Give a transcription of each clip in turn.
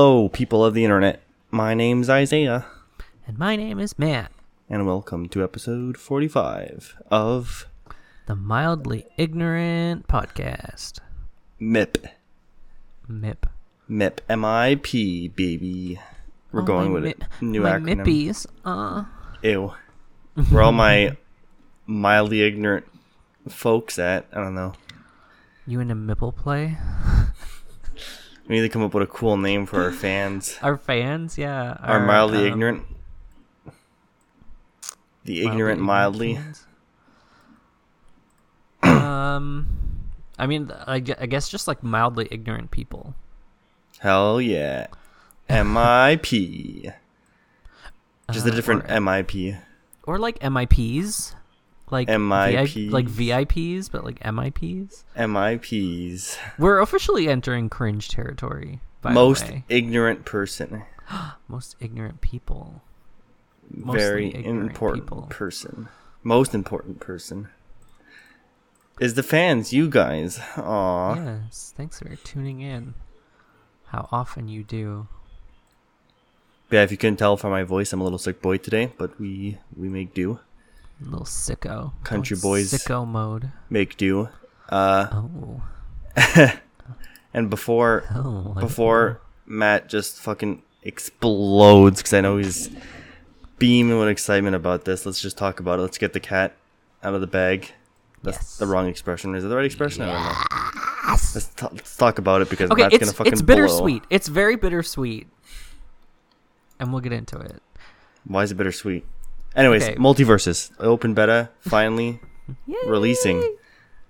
Hello, people of the internet. My name's Isaiah, And my name is Matt, and welcome to episode 45 of the Mildly Ignorant Podcast. MIP. MIP. MIP. M-I-P, baby. We're Oh, going with a new my acronym. Mippies. Uh, Ew. Where all my mildly ignorant folks at? I don't know. you in a Mipple play? We need to come up with a cool name for our fans. Our fans, yeah. Are mildly um, ignorant? The ignorant mildly. um, I mean, I I guess just like mildly ignorant people. Hell yeah. M-I-P. Just a Uh, different or- M-I-P. Or like MIPs. Like MIPs. like VIPs, but like MIPs. M-I-Ps. We're officially entering cringe territory. By Most ignorant person. most ignorant people. Mostly Very ignorant important people. person. Most important person. Is the fans, you guys. Aw. Yes, thanks for tuning in. How often you do? Yeah, if you couldn't tell from my voice, I'm a little sick boy today, but we we make do. Little sicko. Country Going boys. Sicko mode. Make do. Uh Oh. and before Oh. before Matt just fucking explodes because I know he's beaming with excitement about this. Let's just talk about it. Let's get the cat out of the bag. That's Yes. the wrong expression. Is it the right expression? I don't know. Let's, ta- let's talk about it because Okay, Matt's it's gonna fucking it's blow. bittersweet. It's very bittersweet. And we'll get into it. Why is it bittersweet? Anyways, Okay. MultiVersus open beta finally releasing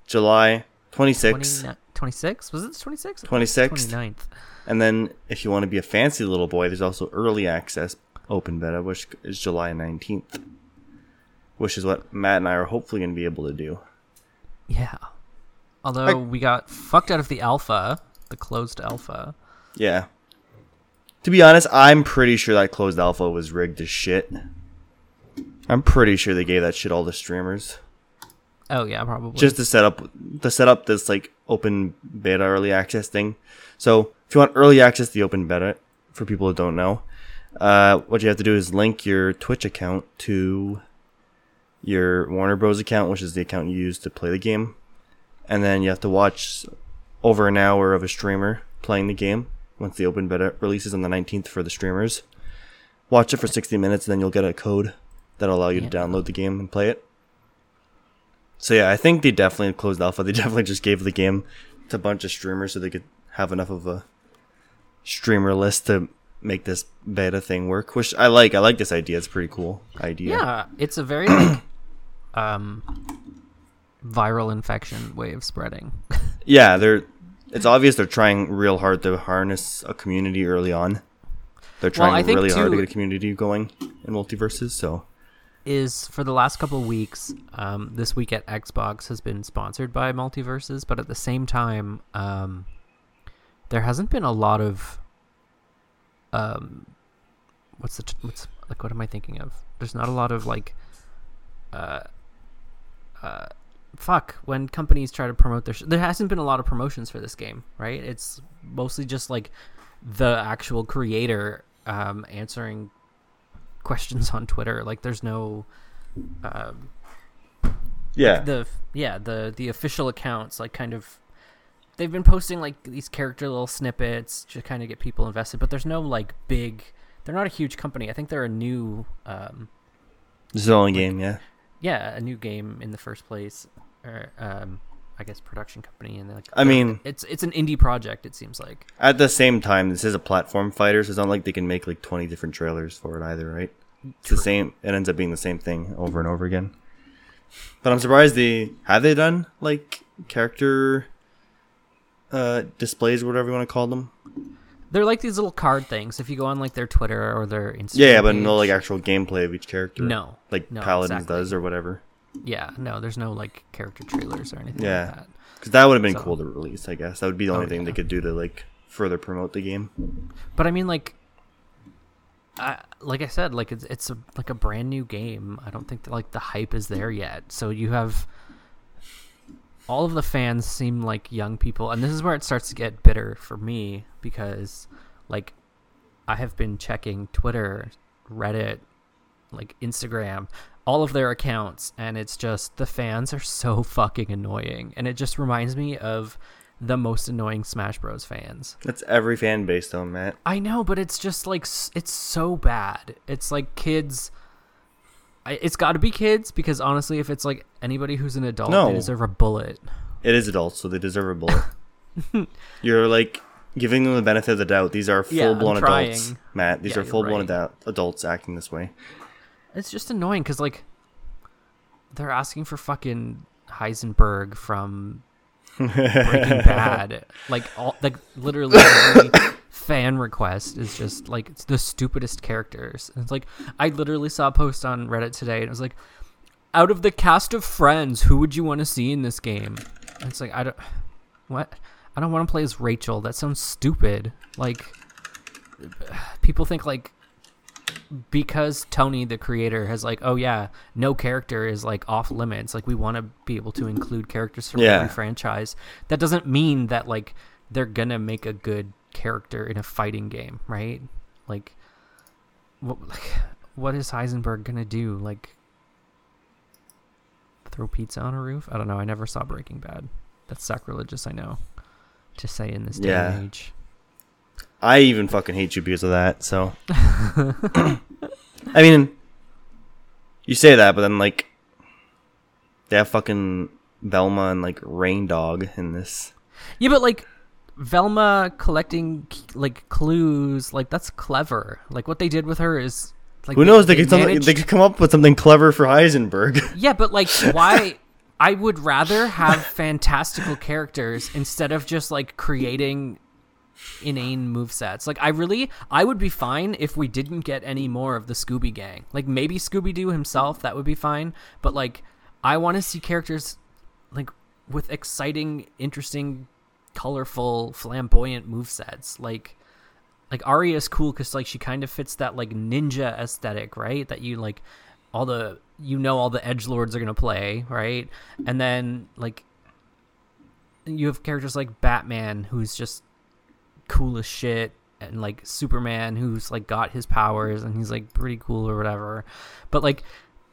July 26th, 29 26? Was it the 26th? 26th. 29th. and then if you want to be a fancy little boy, there's also early access open beta, which is July 19th, which is what Matt and I are hopefully going to be able to do. Yeah. Although I- we got fucked out of the alpha, the closed alpha. Yeah. To be honest, I'm pretty sure that closed alpha was rigged as shit. I'm pretty sure they gave that shit all to streamers. Oh yeah, probably. just to set up to set up this like open beta early access thing. So if you want early access to the open beta, for people who don't know, uh, what you have to do is link your Twitch account to your Warner Bros account, which is the account you use to play the game, and then you have to watch over an hour of a streamer playing the game once the open beta releases on the 19th for the streamers. Watch it for 60 minutes, and then you'll get a code that'll allow you to download the game and play it. So yeah, I think they definitely closed alpha. They definitely just gave the game to a bunch of streamers so they could have enough of a streamer list to make this beta thing work. Which I like. I like this idea. It's a pretty cool idea. Yeah, it's a very like um viral infection way of spreading. Yeah, they're. It's obvious they're trying real hard to harness a community early on. They're trying think really hard to get a community going in MultiVersus. So is for the last couple weeks, um, this week at Xbox has been sponsored by MultiVersus, but at the same time, um, there hasn't been a lot of um, what's the t- what's like what am I thinking of? There's not a lot of like uh uh fuck when companies try to promote their sh- there hasn't been a lot of promotions for this game right it's mostly just like the actual creator um answering questions on twitter like there's no um yeah, the yeah the the official accounts like kind of they've been posting like these character little snippets to kind of get people invested but there's no like big they're not a huge company i think they're a new um this is the only game. Yeah, yeah a new game in the first place or um i guess production company and like I mean- it's it's an indie project it seems like at the same time, this is a platform fighter, so it's not like they can make like twenty different trailers for it either, right? It's the same. It ends up being the same thing over and over again. But I'm surprised they have they done like character uh displays, or whatever you want to call them. they're like these little card things if you go on like their twitter or their instagram Yeah, yeah, but no like actual gameplay of each character. no like no, Paladins exactly. does or whatever. yeah no there's no like character trailers or anything Yeah. like that Because that would have been So- cool to release. I guess that would be the only Oh, thing they could do to like further promote the game. But I mean, like, I, like I said, like it's it's a, like a brand new game. I don't think that, like the hype is there yet. So you have all of the fans seem like young people, and this is where it starts to get bitter for me because, like, I have been checking Twitter, Reddit, like Instagram, all of their accounts, and it's just the fans are so fucking annoying, and it just reminds me of the most annoying Smash Bros. fans. That's every fan base, though, Matt. I know, but it's just like it's so bad. It's like kids. It's got to be kids because honestly, if it's like anybody who's an adult, No. they deserve a bullet. It is adults, so they deserve a bullet. You're like giving them the benefit of the doubt. These are Yeah, full blown adults. Matt. These Yeah, are full blown right. adult adults acting this way. It's just annoying because like they're asking for fucking Heisenberg from Breaking Bad. Like all like literally every fan request is just like it's the stupidest characters. And it's like I literally saw a post on Reddit today and it was like out of the cast of friends, who would you want to see in this game? And it's like I don't what? I don't want to play as Rachel. That sounds stupid. Like people think like because Tony, the creator, has like, oh yeah, no character is like off limits. Like we want to be able to include characters from Yeah. every franchise. That doesn't mean that like they're gonna make a good character in a fighting game, right? Like, what, like, what is Heisenberg gonna do? Like, throw pizza on a roof? I don't know. I never saw Breaking Bad. That's sacrilegious, I know, to say in this day Yeah. and age. I even fucking hate you because of that. So, I mean, you say that, but then like they have fucking Velma and like Reindog in this. Yeah, but like Velma collecting like clues, like that's clever. Like what they did with her is like Who knows? They could managed- they could come up with something clever for Heisenberg. Yeah, but like why? I would rather have fantastical characters instead of just like creating inane movesets. Like I really I would be fine if we didn't get any more of the Scooby gang. Like maybe Scooby Doo himself, that would be fine. But like I want to see characters like with exciting, interesting, colorful, flamboyant movesets. Like like Arya is cool because like she kind of fits that like ninja aesthetic, right? That you like all the you know all the edge lords are gonna play, right? And then like you have characters like Batman who's just cool as shit and like Superman who's like got his powers and he's like pretty cool or whatever. But like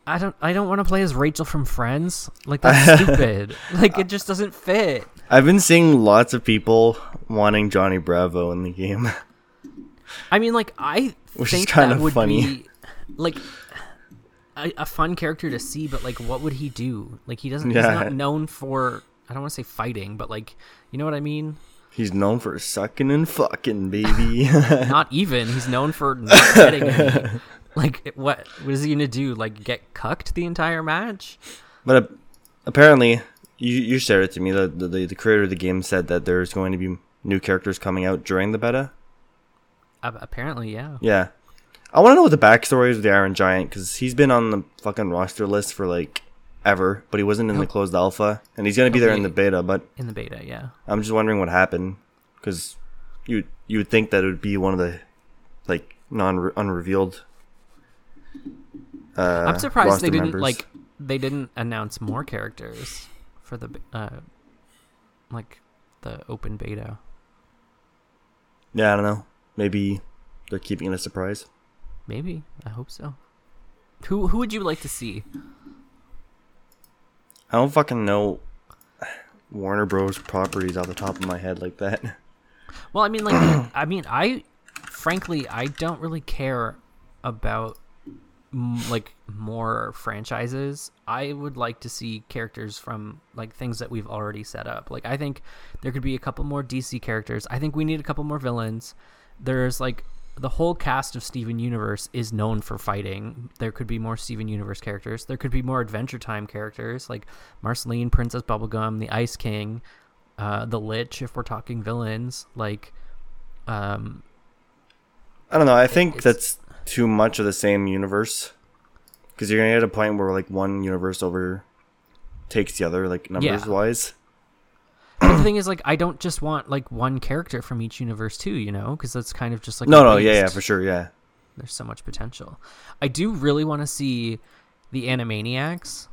I don't I don't want to play as Rachel from Friends. Like that's stupid. Like it just doesn't fit. I've been seeing lots of people wanting Johnny Bravo in the game. I mean, like I Which is think kinda that would funny. be like a, a fun character to see, but like, what would he do? Like, he doesn't. Yeah. He's not known for. I don't want to say fighting, but like, you know what I mean. He's known for sucking and fucking, baby. Not even. He's known for not getting any. Like, what? What is he gonna do? Like, get cucked the entire match? but uh, apparently, you you shared it to me. The, the the creator of the game said that there's going to be new characters coming out during the beta. Uh, apparently, yeah. Yeah, I want to know what the backstory is of the Iron Giant because he's been on the fucking roster list for like ever, but he wasn't in the closed alpha, and he's gonna be he'll there in the beta. But In the beta, yeah. I'm just wondering what happened because you you would think that it would be one of the like non unrevealed. Uh, I'm surprised they didn't members. like. They didn't announce more characters for the uh, like the open beta. Yeah, I don't know. Maybe they're keeping it a surprise. Maybe. I hope so. Who who would you like to see? I don't fucking know Warner Bros. properties off the top of my head like that. Well, I mean like I mean I frankly I don't really care about like more franchises. I would like to see characters from like things that we've already set up. Like I think there could be a couple more DC characters. I think we need a couple more villains. There's like the whole cast of Steven Universe is known for fighting. There could be more Steven Universe characters. There could be more Adventure Time characters like Marceline, Princess Bubblegum, the Ice King, uh, the Lich. If we're talking villains, like, um, I don't know. I think that's too much of the same universe because you're gonna get a point where like one universe over takes the other, like numbers wise. But the thing is, like, I don't just want like one character from each universe too, you know, because that's kind of just like No, no, yeah, yeah, for sure, yeah. There's so much potential. I do really want to see the Animaniacs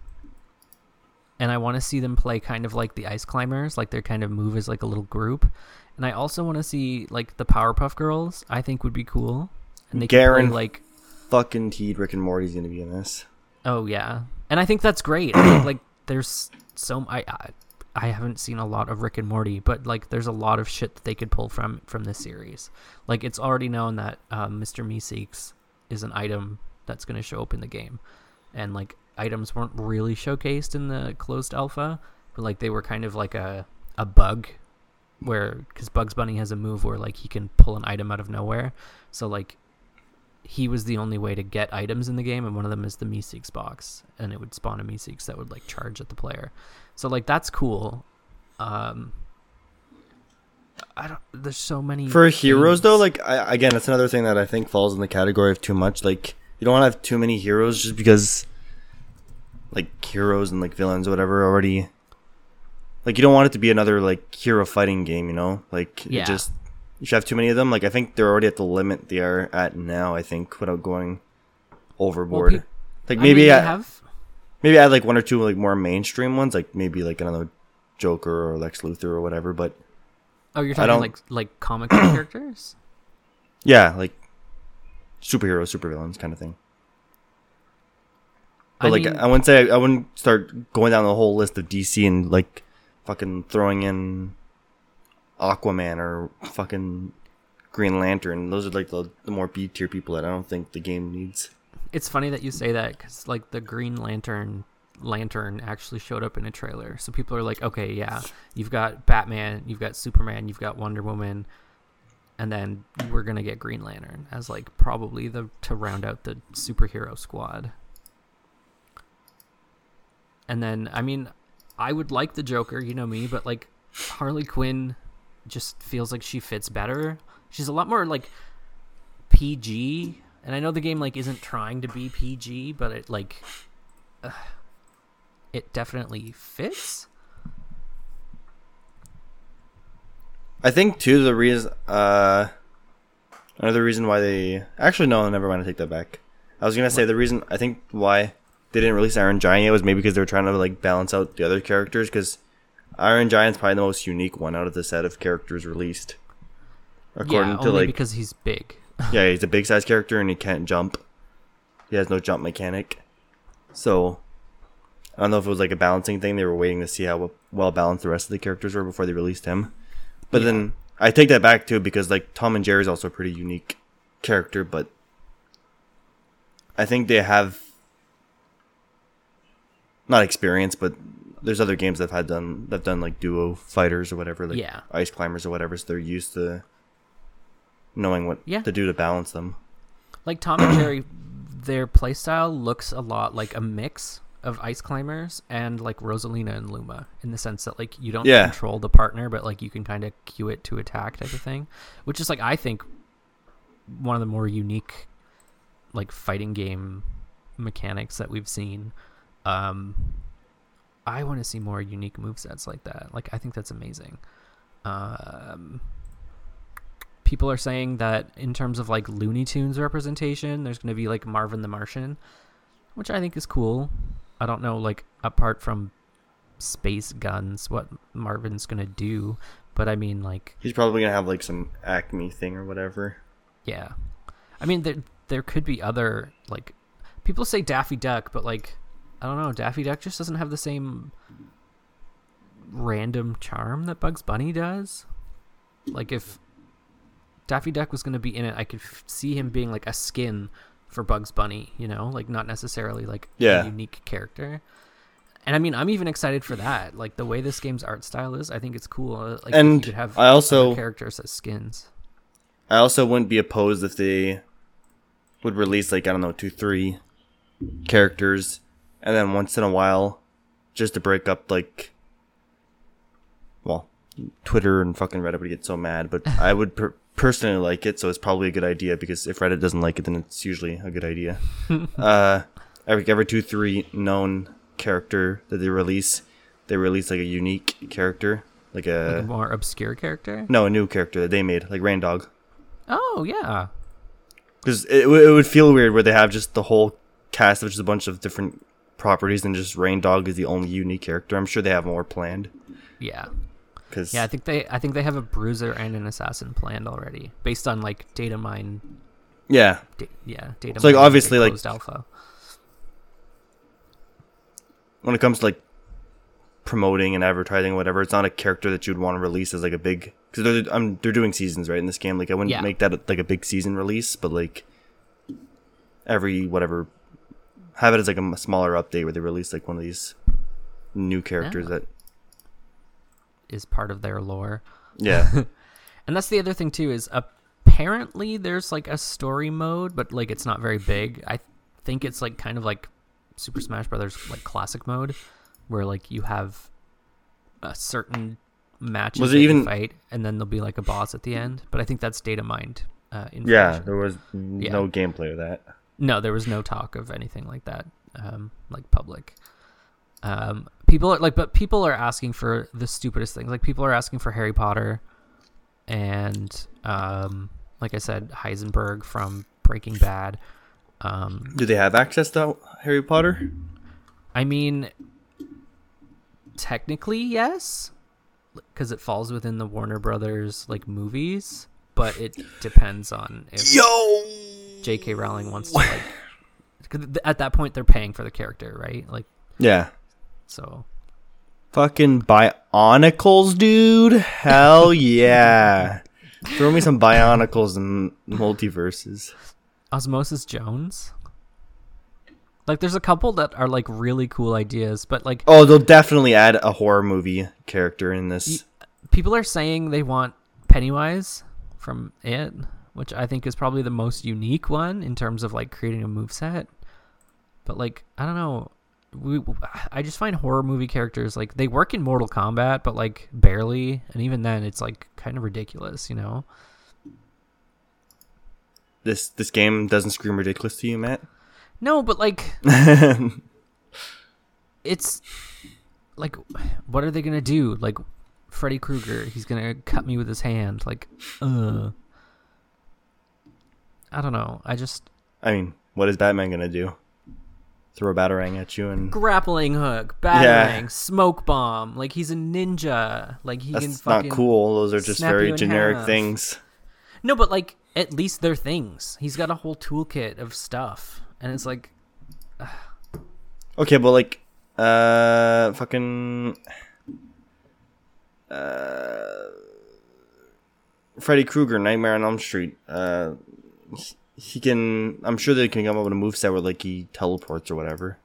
and I want to see them play kind of like the Ice Climbers, like they kind of move as like a little group. And I also want to see like the Powerpuff Girls. I think would be cool. And they Garen. play like Fucking teed Rick and Morty's gonna be in this. Oh yeah, and I think that's great. I think, like there's so I, I I haven't seen a lot of Rick and Morty, but like there's a lot of shit that they could pull from from this series. Like it's already known that um, Mr. Meeseeks is an item that's going to show up in the game, and like items weren't really showcased in the closed alpha, but like they were kind of like a a bug where because Bugs Bunny has a move where like he can pull an item out of nowhere, so like he was the only way to get items in the game, and one of them is the Meeseeks box, and it would spawn a Meeseeks that would like charge at the player. So like that's cool. Um, I don't. There's so many For heroes though, like I, again, it's another thing that I think falls in the category of too much. Like you don't want to have too many heroes just because, like heroes and like villains, or whatever, already. Like you don't want it to be another like hero fighting game, you know? Like Yeah. it just you have too many of them, like I think they're already at the limit they are at now. I think without going overboard. peop- like I maybe mean, they add, have maybe add like one or two like more mainstream ones, like maybe like another Joker or Lex Luthor or whatever. But Oh, you're talking like like comic characters? Yeah, like superheroes, supervillains kind of thing. But I like mean- I wouldn't say I wouldn't start going down the whole list of DC and like fucking throwing in Aquaman or fucking Green Lantern. Those are like the, the more B tier people that I don't think the game needs. It's funny that you say that because like the Green Lantern lantern actually showed up in a trailer, so people are like, okay, yeah, you've got Batman, you've got Superman, you've got Wonder Woman, and then we're gonna get Green Lantern as like probably the to round out the superhero squad. And then I mean, I would like the Joker, you know me, but like Harley Quinn just feels like she fits better. She's a lot more like PG, and I know the game like isn't trying to be PG, but it like uh, it definitely fits. I think too the reason uh another reason why they actually no, never mind, I take that back. I was gonna say the reason I think why they didn't release Iron Giant was maybe because they were trying to like balance out the other characters because Iron Giant's probably the most unique one out of the set of characters released. According yeah, to like because he's big. yeah, he's a big size character and he can't jump. He has no jump mechanic. So I don't know if it was like a balancing thing. They were waiting to see how well balanced the rest of the characters were before they released him. But Yeah. then I take that back too because like Tom and Jerry is also a pretty unique character, but I think they have not experience, but there's other games that've had done that've done like duo fighters or whatever, like Yeah. ice climbers or whatever, so they're used to knowing what Yeah. to do to balance them. Like Tom and Jerry, their playstyle looks a lot like a mix of Ice Climbers and like Rosalina and Luma in the sense that like you don't Yeah. control the partner, but like you can kind of cue it to attack type of thing, which is like I think one of the more unique like fighting game mechanics that we've seen. Um, I want to see more unique movesets like that. Like I think that's amazing. Um, people are saying that in terms of like Looney Tunes representation, there's going to be like Marvin the Martian, which I think is cool. I don't know, like apart from space guns, what Marvin's going to do, but I mean, like, He's probably gonna have like some Acme thing or whatever. yeah, I mean, there there could be other like people say Daffy Duck, but like I don't know, Daffy Duck just doesn't have the same random charm that Bugs Bunny does. Like if Daffy Duck was going to be in it, I could f- see him being like a skin for Bugs Bunny, you know, like not necessarily like Yeah. a unique character. And I mean, I'm even excited for that. Like the way this game's art style is, I think it's cool. Uh, Like And you could have I also- characters as skins. I also wouldn't be opposed if they would release like I don't know two three characters, and then once in a while, just to break up like, well, Twitter and fucking Reddit would get so mad, but I would per- personally like it, so it's probably a good idea because if Reddit doesn't like it, then it's usually a good idea. uh, every every two three known character that they release, they release like a unique character, like Like a a more obscure character. no a new character that they made, like Reindog. Oh yeah, Because it, it would feel weird where they have just the whole cast of just a bunch of different properties than just Reindog is the only unique character. I'm sure they have more planned. Yeah. Cause Yeah, I think they I think they have a bruiser and an assassin planned already based on like data mine yeah, da- yeah, data So, like, obviously, like- alpha. when it comes to like promoting and advertising, whatever, it's not a character that you'd want to release as like a big because they're I'm, they're doing seasons right in this game. Like I wouldn't Yeah. make that like a big season release, but like every whatever have it as like a smaller update where they release like one of these new characters Yeah. that is part of their lore. yeah And that's the other thing too is apparently there's like a story mode, but like it's not very big. I think it's like kind of like Super Smash Brothers like classic mode, where like you have a certain match Was it even- fight, and then there'll be like a boss at the end. But I think that's data mined. Uh, yeah there was no gameplay of that. No, there was no talk of anything like that, um, like public. Um, people are like, but people are asking for the stupidest things. Like people are asking for Harry Potter, and um, like I said, Heisenberg from Breaking Bad. Um, Do they have access to Harry Potter? I mean, technically yes, because it falls within the Warner Brothers like movies, but it depends on if Yo, J.K. Rowling wants to like. At that point, they're paying for the character, right? Like yeah, so. fucking Bionicles, dude. Hell yeah. Throw me some Bionicles and MultiVersus. Osmosis Jones. Like, there's a couple that are like really cool ideas, but like Oh, they'll definitely add a horror movie character in this. people are saying they want Pennywise from it, which I think is probably the most unique one in terms of like creating a move set. But like, I don't know. We, I just find horror movie characters like they work in Mortal Kombat, but like barely, and even then, it's like kind of ridiculous, you know. This this game doesn't scream ridiculous to you, Matt. No, but like it's like what are they gonna do like freddy krueger he's gonna cut me with his hand like uh i don't know i just I mean, what is Batman gonna do? Throw a batarang at you and grappling hook batarang smoke bomb like he's a ninja like he can that's fucking not cool. Those are just very generic half. things. no but like at least they're things he's got a whole toolkit of stuff and it's like Okay, but like, uh, fucking, uh, Freddy Krueger, Nightmare on Elm Street. Uh, he- can. I'm sure they can come up with a move set where like he teleports or whatever.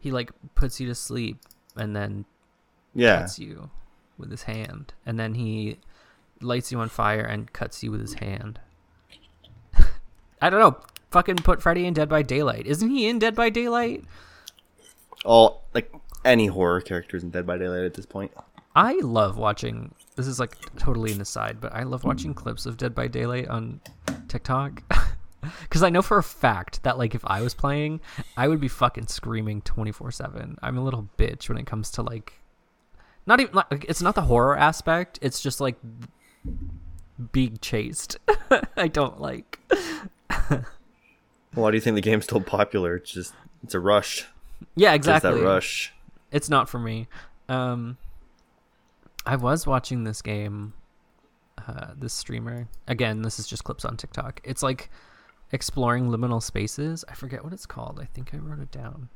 he like puts you to sleep and then Yeah, cuts you with his hand, and then he lights you on fire and cuts you with his hand. I don't know. Fucking put Freddy in Dead by Daylight. Isn't he in Dead by Daylight? all like any horror characters in Dead by Daylight at this point. I love watching. This is like totally an aside, but I love watching clips of Dead by Daylight on TikTok. Because I know for a fact that, like, if I was playing, I would be fucking screaming 24 7. I'm a little bitch when it comes to, like, not even, like, it's not the horror aspect, it's just, like, being chased. I don't like. Why do you think the game's still popular? It's just it's a rush. Yeah, exactly. that rush. it's not for me. Um, I was watching this game, uh, this streamer. Again, this is just clips on TikTok. It's like exploring liminal spaces. I forget what it's called. I think I wrote it down,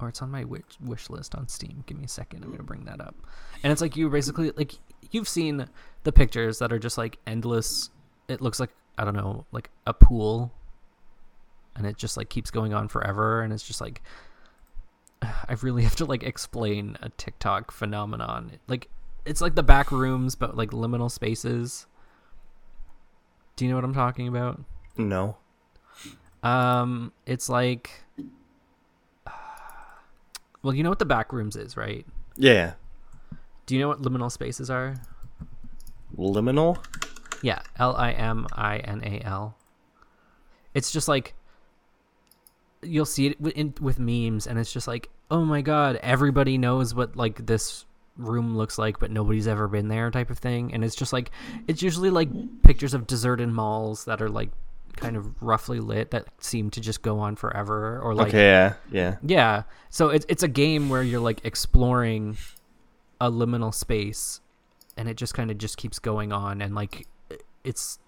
or it's on my wish wish list on Steam. Give me a second. I'm gonna bring that up. And it's like you basically like you've seen the pictures that are just like endless. It looks like I don't know, like a pool, and it just like keeps going on forever. And it's just like I really have to like explain a TikTok phenomenon. Like it's like the back rooms, but like liminal spaces. Do you know what I'm talking about? No. Um, it's like, well, you know what the back rooms is, right? Yeah. Do you know what liminal spaces are? Liminal. Yeah, L I M I N A L. It's just like you'll see it in, with memes, and it's just like, oh my god, everybody knows what like this room looks like, but nobody's ever been there, type of thing. And it's just like, it's usually like pictures of deserted malls that are like kind of roughly lit that seem to just go on forever or like okay, yeah, yeah. yeah. So it's it's a game where you're like exploring a liminal space and it just kind of just keeps going on and like it's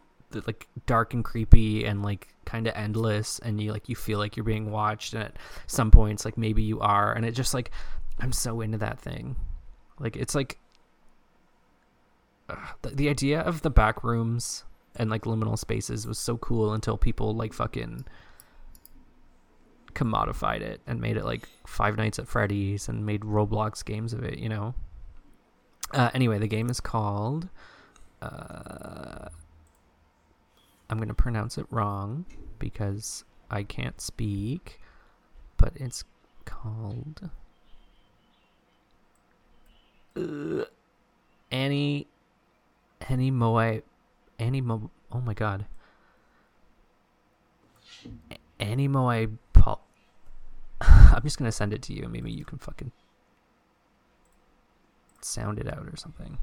like dark and creepy and like kind of endless and you like you feel like you're being watched and at some points like maybe you are and it just like I'm so into that thing. Like it's like ugh, the, the idea of the back rooms and like liminal spaces was so cool until people like fucking commodified it and made it like Five Nights at Freddy's and made Roblox games of it, you know. Uh, anyway, the game is called. Uh, I'm gonna pronounce it wrong because I can't speak, but it's called. Uh, Annie, Annie Moai, Annie Mo. Oh my god. Annie Moai Paul. I'm just gonna send it to you. Maybe you can fucking sound it out or something.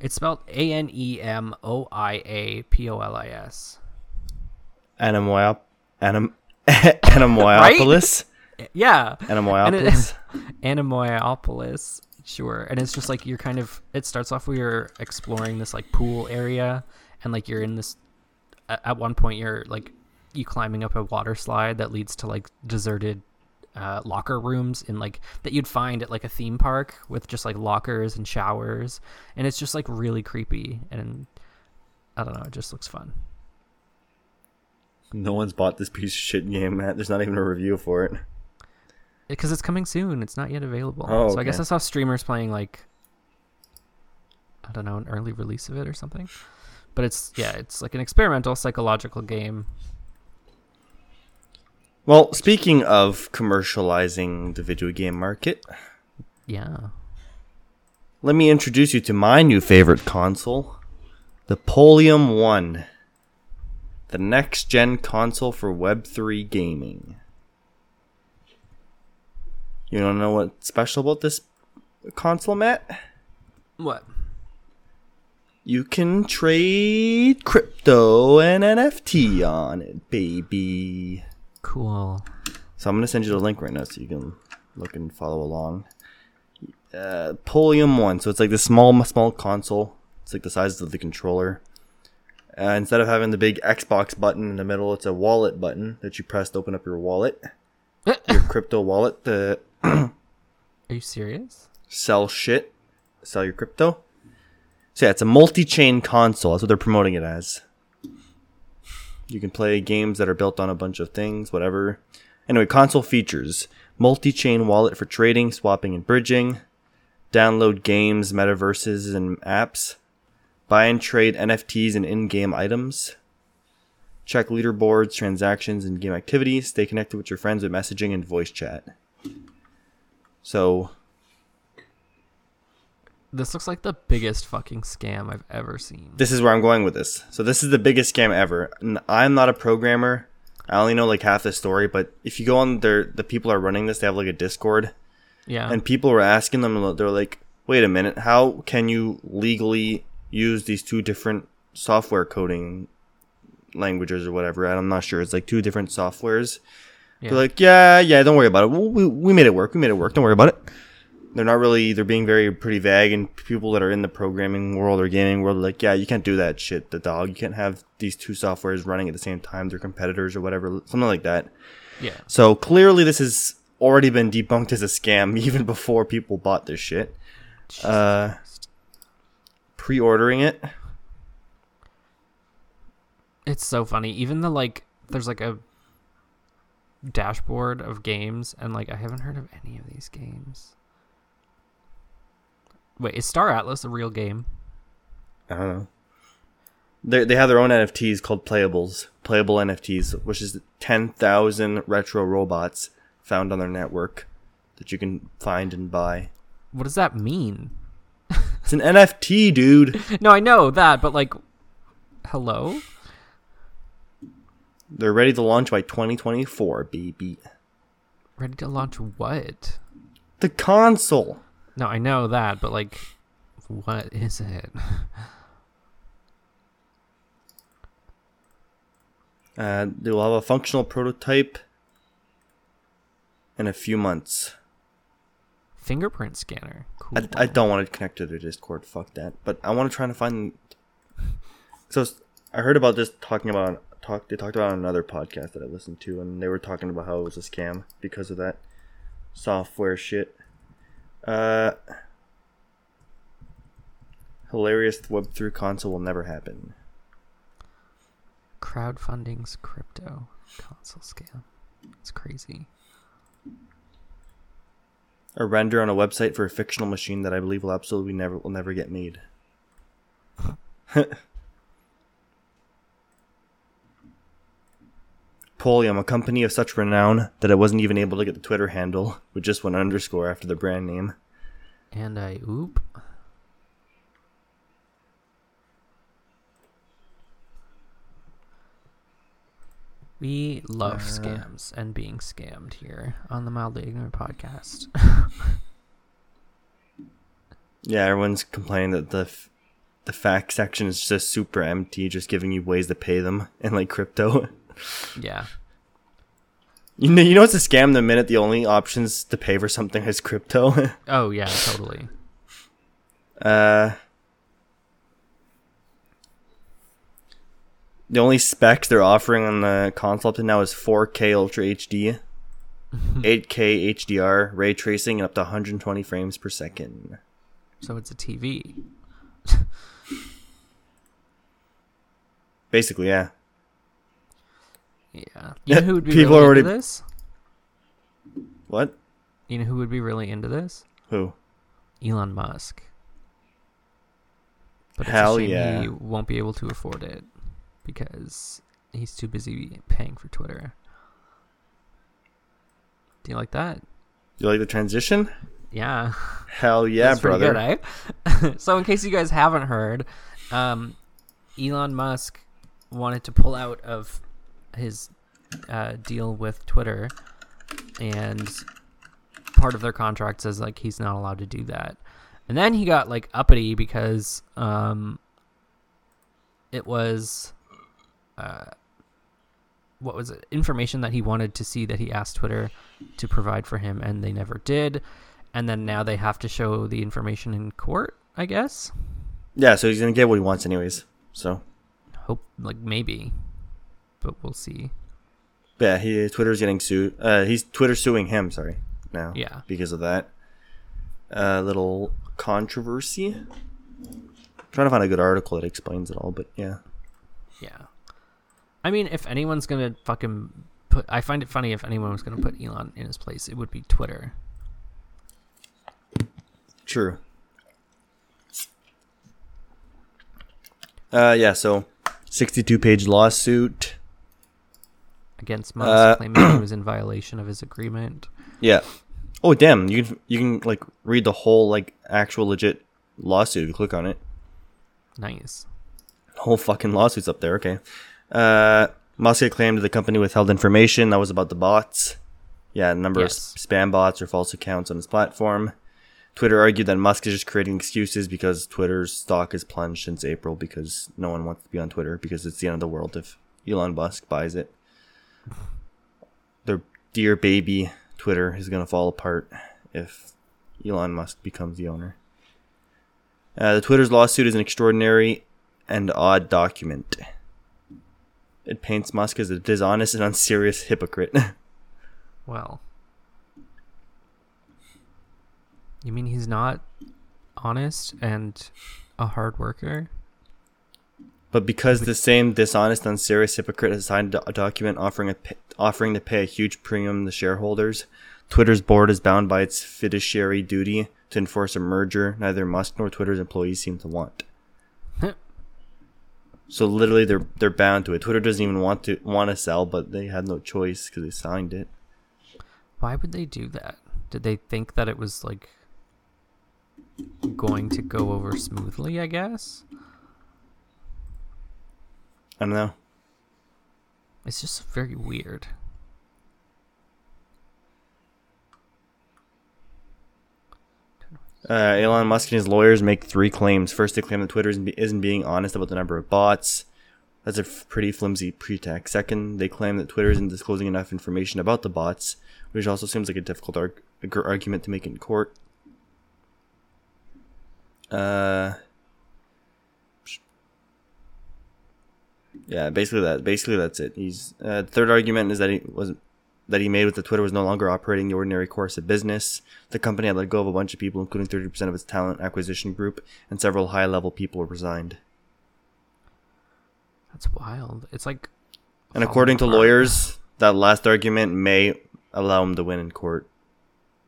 It's spelled A N E M O I A P O L I S. Anamoyop, Anam, Anamoyopolis, Yeah. Anamoyopolis. Anamoyopolis. Sure. And it's just like you're kind of it starts off where you're exploring this like pool area and like you're in this at at one point you're like you climbing up a water slide that leads to like deserted uh, locker rooms in like that you'd find at like a theme park with just like lockers and showers and it's just like really creepy and I don't know, it just looks fun. No one's bought this piece of shit game, Matt. There's not even a review for it. Because it's coming soon. It's not yet available. Oh, So I guess. I saw streamers playing like I don't know an early release of it or something. But it's yeah, it's like an experimental psychological game. Well, speaking of commercializing the video game market, Yeah. let me introduce you to my new favorite console, the Polium 1. The next gen console for Web3 gaming. You don't know what's special about this console, Matt? What? You can trade crypto and NFT on it, baby. Cool. So I'm gonna send you the link right now so you can look and follow along. Uh, Polium one, so it's like the small small console. It's like the size of the controller. Uh, instead of having the big Xbox button in the middle, it's a wallet button that you press to open up your wallet, your crypto wallet to Are you serious? sell shit, sell your crypto. So yeah, it's a multi-chain console. That's what they're promoting it as. You can play games that are built on a bunch of things, whatever. Anyway, console features: multi-chain wallet for trading, swapping, and bridging. Download games, metaverses, and apps. Buy and trade NFTs and in-game items. Check leaderboards, transactions, and game activity. Stay connected with your friends with messaging and voice chat. So This looks like the biggest fucking scam I've ever seen. this is where I'm going with this. So this is the biggest scam ever. I'm not a programmer. I only know like half the story, but if you go on their the people are running this, they have like a Discord, Yeah. and people were asking them. They're like, "Wait a minute, how can you legally use these two different software coding languages or whatever?" I'm not sure. It's like two different softwares. Yeah. They're like, "Yeah, yeah, don't worry about it. We, we, we made it work. We made it work. Don't worry about it." They're not really. They're being very pretty vague, and people that are in the programming world or gaming world are like, "Yeah, you can't do that shit, the dog. You can't have these two softwares running at the same time. They're competitors or whatever, something like that." yeah. So clearly, this has already been debunked as a scam even before people bought this shit. Uh, pre-ordering it. It's so funny. Even the like there's like a dashboard of games and like I haven't heard of any of these games. Wait, is Star Atlas a real game? I don't know. They they have their own NFTs called playables, playable NFTs, which is ten thousand retro robots found on their network that you can find and buy. What does that mean? It's an NFT, dude. No, I know that, but like hello? They're ready to launch by 2024, baby. Ready to launch what? The console. No, I know that, but like what is it? Uh, they will have a functional prototype in a few months. Fingerprint scanner. Cool. I, I don't want to connect to their Discord. Fuck that. But I want to try to find. So I heard about this talking about talk. They talked about it on another podcast that I listened to, and they were talking about how it was a scam because of that software shit. Uh, hilarious Web three console will never happen. Crowdfunding's crypto console scam. It's crazy. A render on a website for a fictional machine that I believe will absolutely never will never get made. Polium, a company of such renown that I wasn't even able to get the Twitter handle with just one underscore after the brand name. And I oop. We love Uh. scams and being scammed here on the Mildly Ignorant podcast. Yeah, everyone's complaining that the f- the fact section is just super empty, just giving you ways to pay them in like crypto. yeah. you know, you know it's a scam the minute the only options to pay for something is crypto. Oh yeah, totally. Uh, the only specs they're offering on the console up to now is 4K Ultra HD, 8K HDR, ray tracing, and up to 120 frames per second. So it's a TV. Basically, yeah. Yeah. You know who would be people really already- into this? What? You know who would be really into this? Who? Elon Musk. But Hell yeah. he won't be able to afford it because he's too busy paying for Twitter. Do you like that? Do you like the transition? Yeah. Hell yeah, brother. good, eh? so in case you guys haven't heard, um, Elon Musk wanted to pull out of his uh, deal with Twitter, and part of their contract says like he's not allowed to do that. And then he got like uppity because um, it was uh, what was it information that he wanted to see that he asked Twitter to provide for him, and they never did. And then now they have to show the information in court. I guess. Yeah, so he's gonna get what he wants anyways. So Hope like maybe, but we'll see. yeah, he Twitter's getting sued. Uh, he's Twitter suing him. Sorry, now. Yeah. Because of that, uh, little controversy. trying to find a good article that explains it all, but yeah. Yeah. I mean, if anyone's gonna fucking put, I find it funny if anyone was gonna put Elon in his place, it would be Twitter. True. Uh, yeah. So, sixty-two page lawsuit. Against Musk, Uh, claiming he was in violation of his agreement. Yeah. Oh damn! You can you can like read the whole like actual legit lawsuit if you click on it. Nice. whole fucking lawsuit's up there. Okay. Uh, Musk had claimed the company withheld information that was about the bots. Yeah, a number Yes. of spam bots or false accounts on his platform. Twitter argued that Musk is just creating excuses because Twitter's stock has plunged since April because no one wants to be on Twitter because it's the end of the world if Elon Musk buys it. Their dear baby Twitter is going to fall apart if Elon Musk becomes the owner. Uh, the Twitter's lawsuit is an extraordinary and odd document. It paints Musk as a dishonest and unserious hypocrite. Well, you mean he's not honest and a hard worker? But because the same dishonest, unserious hypocrite has signed a document offering a offering to pay a huge premium to shareholders, Twitter's board is bound by its fiduciary duty to enforce a merger neither Musk nor Twitter's employees seem to want. So literally, they're they're bound to it. Twitter doesn't even want to want to sell, but they had no choice because they signed it. Why would they do that? Did they think that it was like going to go over smoothly? I guess I don't know. it's just very weird. Uh, Elon Musk and his lawyers make three claims. First, they claim that Twitter isn't, be- isn't being honest about the number of bots. That's a f- pretty flimsy pretext. Second, they claim that Twitter isn't disclosing enough information about the bots, which also seems like a difficult arg- arg- argument to make in court. Uh, yeah, basically that. Basically that's it. He's uh, third argument is that he was that he made with the Twitter was no longer operating the ordinary course of business. The company had let go of a bunch of people, including 30% of its talent acquisition group, and several high level people were resigned. That's wild. It's like. And according to lawyers, that last argument may allow him to win in court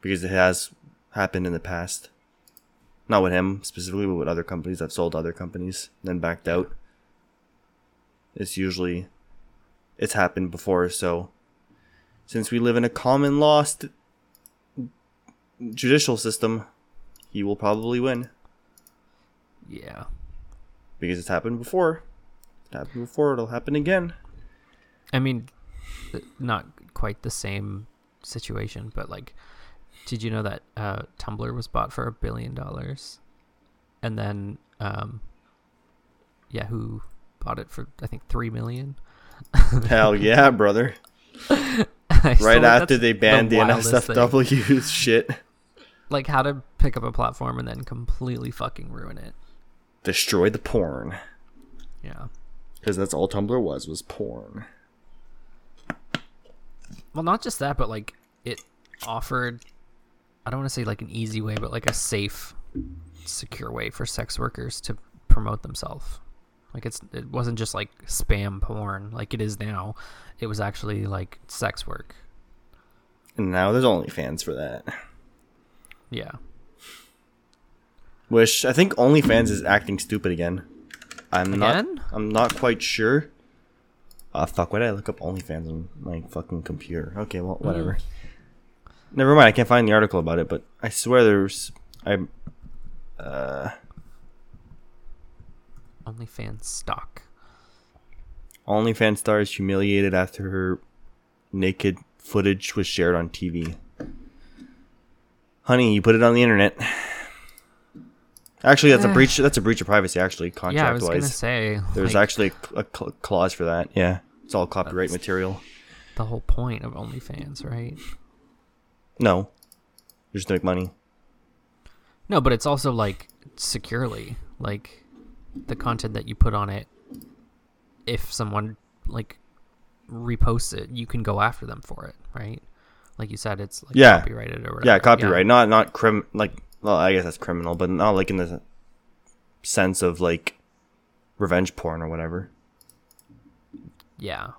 because it has happened in the past. Not with him specifically, but with other companies that sold other companies, then backed out. It's usually it's happened before, so since we live in a common law st- judicial system, he will probably win Yeah. because it's happened before. It happened before, it'll happen again. I mean, not quite the same situation, but like, did you know that uh, Tumblr was bought for a billion dollars, and then um, Yahoo bought it for I think three million. Hell yeah, brother. Right think after they banned the, wildest thing. NSFW shit. Like how to pick up a platform and then completely fucking ruin it. Destroy the porn. Yeah. Because that's all Tumblr was, was porn. Well, not just that, but like it offered. I don't want to say like an easy way, but like a safe, secure way for sex workers to promote themselves. Like it's it wasn't just like spam porn like it is now. It was actually like sex work. And now there's OnlyFans for that. Yeah. Which I think OnlyFans is acting stupid again. I'm Again? not I'm not quite sure. Ah fuck, why did I look up OnlyFans on my fucking computer? Okay, well whatever. Never mind, I can't find the article about it, but I swear there's I uh OnlyFans stock. OnlyFans star is humiliated after her naked footage was shared on TV. Honey, you put it on the internet. Actually, that's a breach. That's a breach of privacy. Actually, contract Yeah, I was gonna say there's like, actually a, cl- clause for that. Yeah, it's all copyright material. the whole point of OnlyFans, right? No, you just to make money. No, but it's also like securely, like the content that you put on it. If someone like reposts it, you can go after them for it, right? Like you said, it's like Yeah. copyrighted or whatever. Yeah, copyright. Not not crim. Like, well, I guess that's criminal, but not like in the sense of like revenge porn or whatever. Yeah.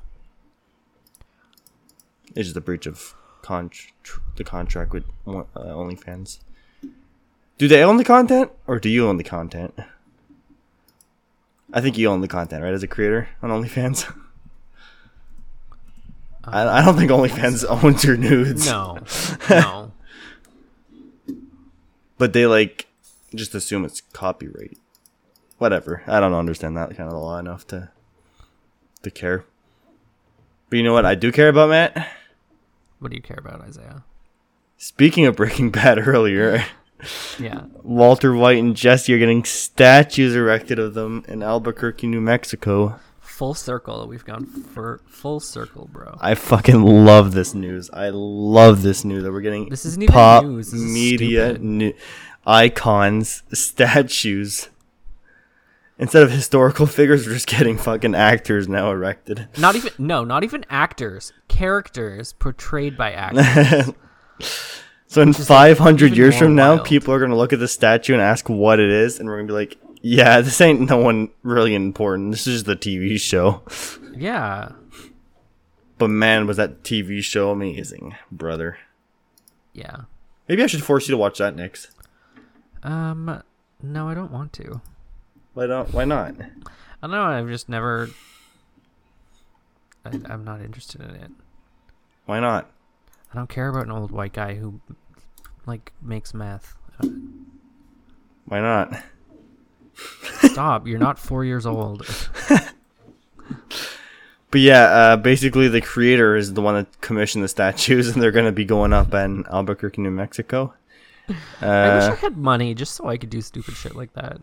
It's just a breach of con- tr- the contract with uh, OnlyFans. Do they own the content, or do you own the content? I think you own the content, right, as a creator on OnlyFans. Uh, I, I don't think OnlyFans owns your nudes. No. No. but they like just assume it's copyright. Whatever. I don't understand that kind of law enough to to care. But you know what I do care about, Matt? what do you care about, Isaiah? Speaking of Breaking Bad earlier, Yeah. Walter White and Jesse are getting statues erected of them in Albuquerque, New Mexico. Full circle. We've gone for full circle, bro. I fucking love this news. I love this news that we're getting This isn't even pop news. This media new, icons statues. Instead of historical figures, we're just getting fucking actors now erected. Not even no, not even actors. Characters portrayed by actors. So in is, like, 500 years from now, wild. people are going to look at the statue and ask what it is, and we're going to be like, yeah, this ain't no one really important. This is just the TV show. yeah. But man, was that TV show amazing, brother. Yeah. Maybe I should force you to watch that next. Um no, I don't want to. Why not? Why not? I don't know, I've just never I, I'm not interested in it. Why not? I don't care about an old white guy who like makes meth. Why not? Stop, you're not 4 years old. But yeah, uh, basically the creator is the one that commissioned the statues, and they're gonna be going up in Albuquerque, New Mexico. I wish I Uh, had money just so I could do stupid shit like that.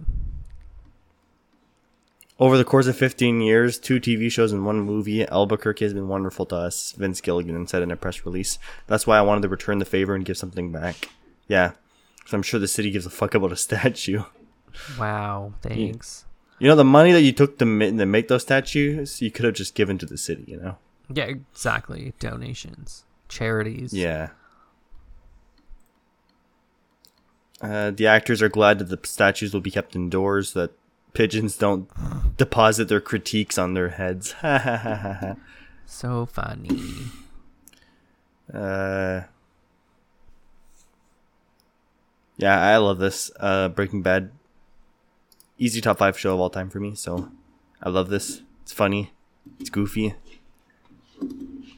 Over the course of 15 years, two TV shows and one movie, Albuquerque has been wonderful to us, Vince Gilligan said in a press release. That's why I wanted to return the favor and give something back. Yeah, because I'm sure the city gives a fuck about a statue. Wow, thanks. You know, the money that you took to, to make those statues, you could have just given to the city, you know? Yeah, exactly. Donations, charities. Yeah. Uh, the actors are glad that the statues will be kept indoors, that pigeons don't deposit their critiques on their heads. So funny. uh, yeah, I love this. Uh, Breaking Bad, easy top five show of all time for me. So, I love this. It's funny, it's goofy,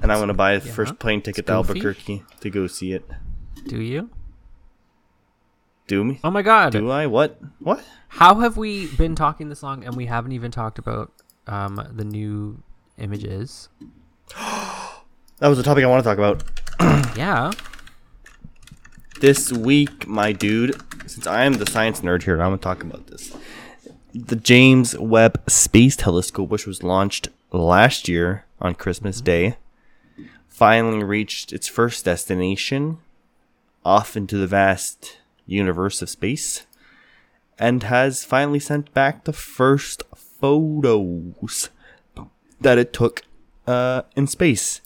and I want to buy the Yeah, first plane ticket to. Albuquerque to go see it. Do you? Do me? Oh my god. Do I? What? What? How have we been talking this long and we haven't even talked about um the new images? That was the topic I want to talk about. Yeah. This week, my dude, since I am the science nerd here, I'm going to talk about this. The James Webb Space Telescope, which was launched last year on Christmas Day, finally reached its first destination off into the vast universe of space and has finally sent back the first photos that it took uh, in space.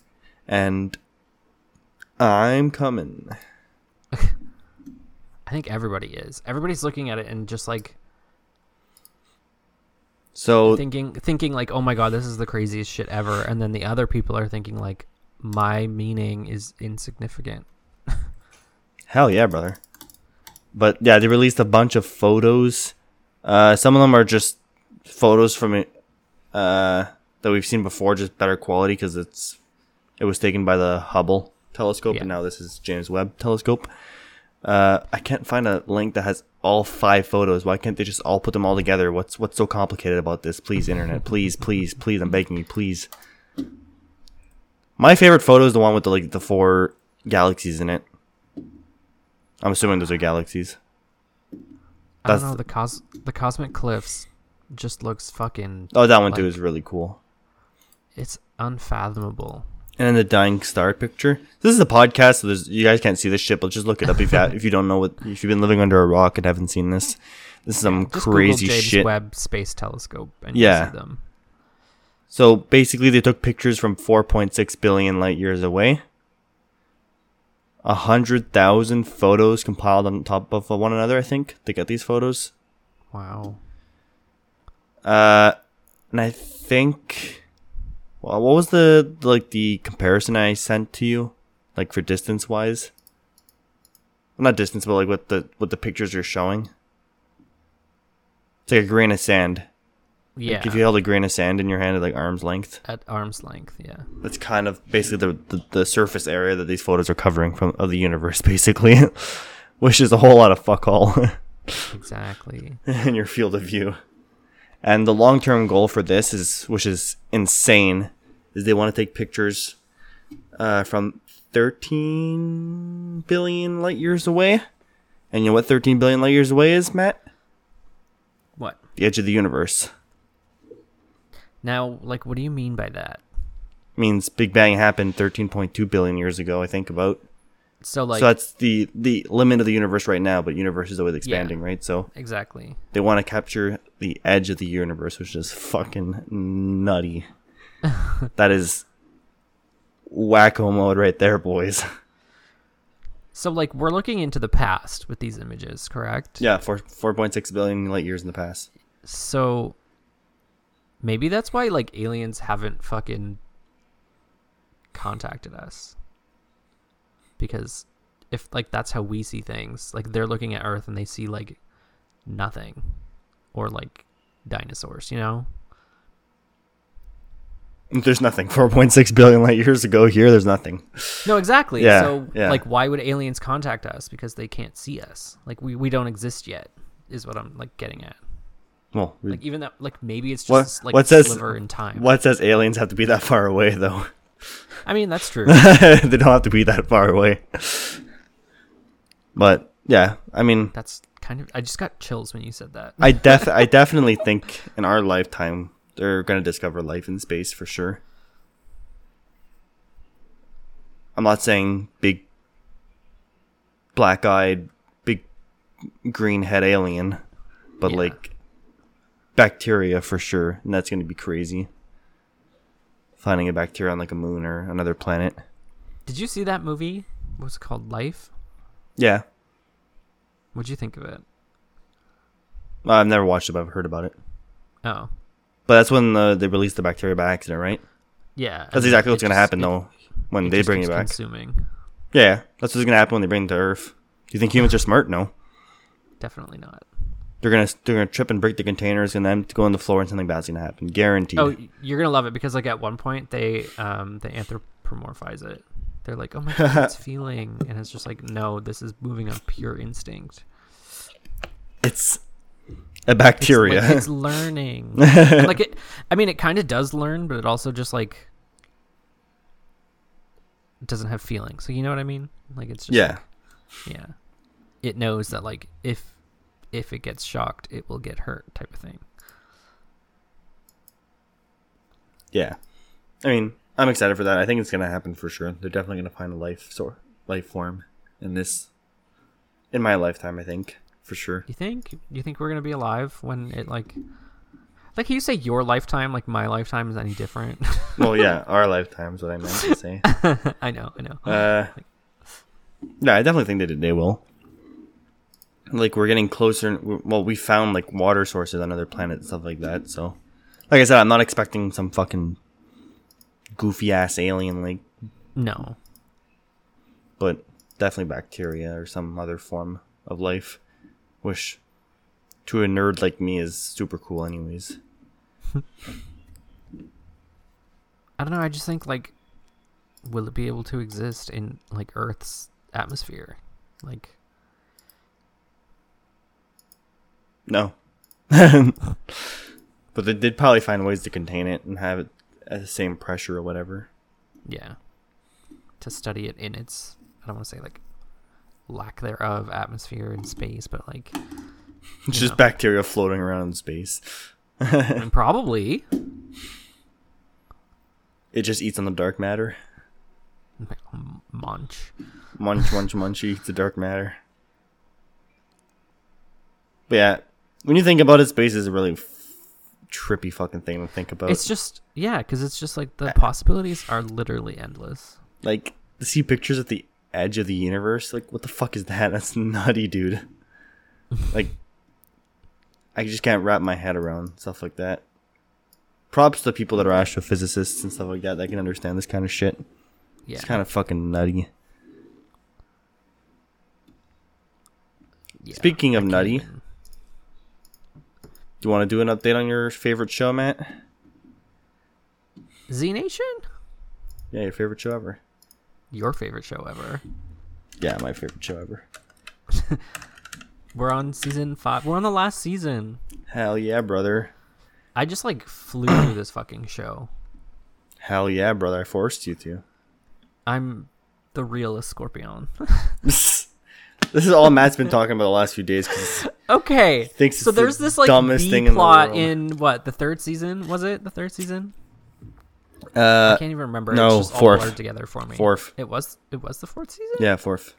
And I'm coming. I think everybody is. Everybody's looking at it and just like So thinking thinking like, "Oh my god, this is the craziest shit ever." And then the other people are thinking like, "My meaning is insignificant." Hell yeah, brother. But yeah, they released a bunch of photos. Uh, some of them are just photos from it uh, that we've seen before, just better quality because it's it was taken by the Hubble telescope, Yeah. and now this is James Webb telescope. Uh, I can't find a link that has all five photos. Why can't they just all put them all together? What's what's so complicated about this? Please, internet, please, please, please. I'm begging you, please. My favorite photo is the one with the like the four galaxies in it. I'm assuming those are galaxies. I That's- don't know, the cos the cosmic cliffs just looks fucking Oh, that one too is really cool. it's unfathomable. And then the dying star picture. This is a podcast, so there's, you guys can't see this shit, but just look it up if you if you don't know what if you've been living under a rock and haven't seen this. This is some Just crazy Google James shit. Webb Space Telescope and Yeah. them. So basically, they took pictures from 4.6 billion light years away. A hundred thousand photos compiled on top of one another. I think to get these photos. Wow. Uh, and I think, well, what was the like the comparison I sent to you, like for distance wise? Not distance, but like what the what the pictures are showing. It's like a grain of sand. Yeah. Like if you held a grain of sand in your hand at like arm's length, at arm's length, yeah. that's kind of basically the, the the surface area that these photos are covering from of the universe, basically, which is a whole lot of fuck all. Exactly. in your field of view. And the long term goal for this is, which is insane, is they want to take pictures uh, from 13 billion light years away. And you know what 13 billion light years away is, Matt? What? The edge of the universe. Now, like what do you mean by that? Means Big Bang happened 13.2 billion years ago, I think about. So like so that's the the limit of the universe right now, but universe is always expanding, right? So exactly. they want to capture the edge of the universe, which is fucking nutty. that is wacko mode right there, boys. So like we're looking into the past with these images, correct? Yeah, four four point six billion light years in the past. So maybe that's why like aliens haven't fucking contacted us. Because if like that's how we see things, like they're looking at Earth and they see like nothing or like dinosaurs, you know? There's nothing. Four point six billion light years ago here, there's nothing. No, exactly. Yeah, so yeah. like why would aliens contact us because they can't see us? Like we we don't exist yet is what I'm like getting at. Well, we- Like even that like maybe it's What- just like what says- sliver in time. what says aliens have to be that far away though? I mean, that's true. they don't have to be that far away. But yeah, I mean, That's kind of. I just got chills when you said that. I def I definitely think in our lifetime they're gonna discover life in space for sure. I'm not saying big black eyed, big green head alien, but Yeah. like bacteria for sure, and that's gonna be crazy. Finding a bacteria on like a moon or another planet. Did you see that movie? What's it called? Life. Yeah. What'd you think of it? I've never watched it, but I've heard about it. Oh, But that's when uh, they released the bacteria by accident, right? yeah. That's exactly what's gonna happen it- though when they bring it back. Consuming. Yeah, that's what's gonna happen when they bring it to Earth. Do you think humans are smart? No. Definitely not. They're gonna they're gonna trip and break the containers and then go on the floor and something bad's gonna happen. Guaranteed. Oh, you're gonna love it because like at one point they um they anthropomorphize it. They're like, oh my god, it's feeling, and it's just like, no, this is moving on pure instinct. It's a It's bacteria. like it's learning. Like it, I mean, it kind of does learn, but it also just like doesn't have feelings. So you know what I mean? Like it's just yeah. like, yeah. It knows that like if if it gets shocked, it will get hurt, type of thing. Yeah. I mean, I'm excited for that. I think it's gonna happen for sure. They're definitely gonna find a life sort life form in this in my lifetime, I think. For sure. You think? You think we're gonna be alive when it like? Like can you say, your lifetime, like my lifetime, is any different? well yeah, our lifetime is what I meant to say. I know, I know. Uh, yeah, I definitely think that they will. Like we're getting closer. Well, we found like water sources on other planets and stuff like that. So, like I said, I'm not expecting some fucking goofy ass alien, like, no, but definitely bacteria or some other form of life, which to a nerd like me is super cool, anyways. I don't know. I just think like, will it be able to exist in like Earth's atmosphere? Like, No. but they did probably find ways to contain it and have it at the same pressure or whatever. yeah, to study it in its, I don't want to say like lack thereof atmosphere in space, but like, just know. bacteria floating around in space. and probably. It just eats on the dark matter. Munch. Munch, munch, munch, eats the dark matter. But yeah, when you think about it, space is a really f- trippy fucking thing to think about. It's just yeah, because it's just like the ah. possibilities are literally endless. like to see pictures at the edge of the universe. Like, what the fuck is that? That's nutty, dude. like, I just can't wrap my head around stuff like that. Props to people that are astrophysicists and stuff like that that can understand this kind of shit. Yeah. It's kind of fucking nutty. yeah. Speaking of nutty, even- do you want to do an update on your favorite show, Matt? Z Nation, Yeah, your favorite show ever. your favorite show ever. Yeah, my favorite show ever. We're on season five. We're on the last season. Hell yeah, brother. I just like flew through this fucking show. Hell yeah, brother. I forced you to. I'm the realest Scorpion. this is all Matt's been talking about the last few days because okay, Thinks so it's the there's this like dumbest B thing in the plot world. in what the third season was it? The third season? uh, I can't even remember. no, it's just fourth. together for me. fourth. It was. It was the fourth season. Yeah, fourth.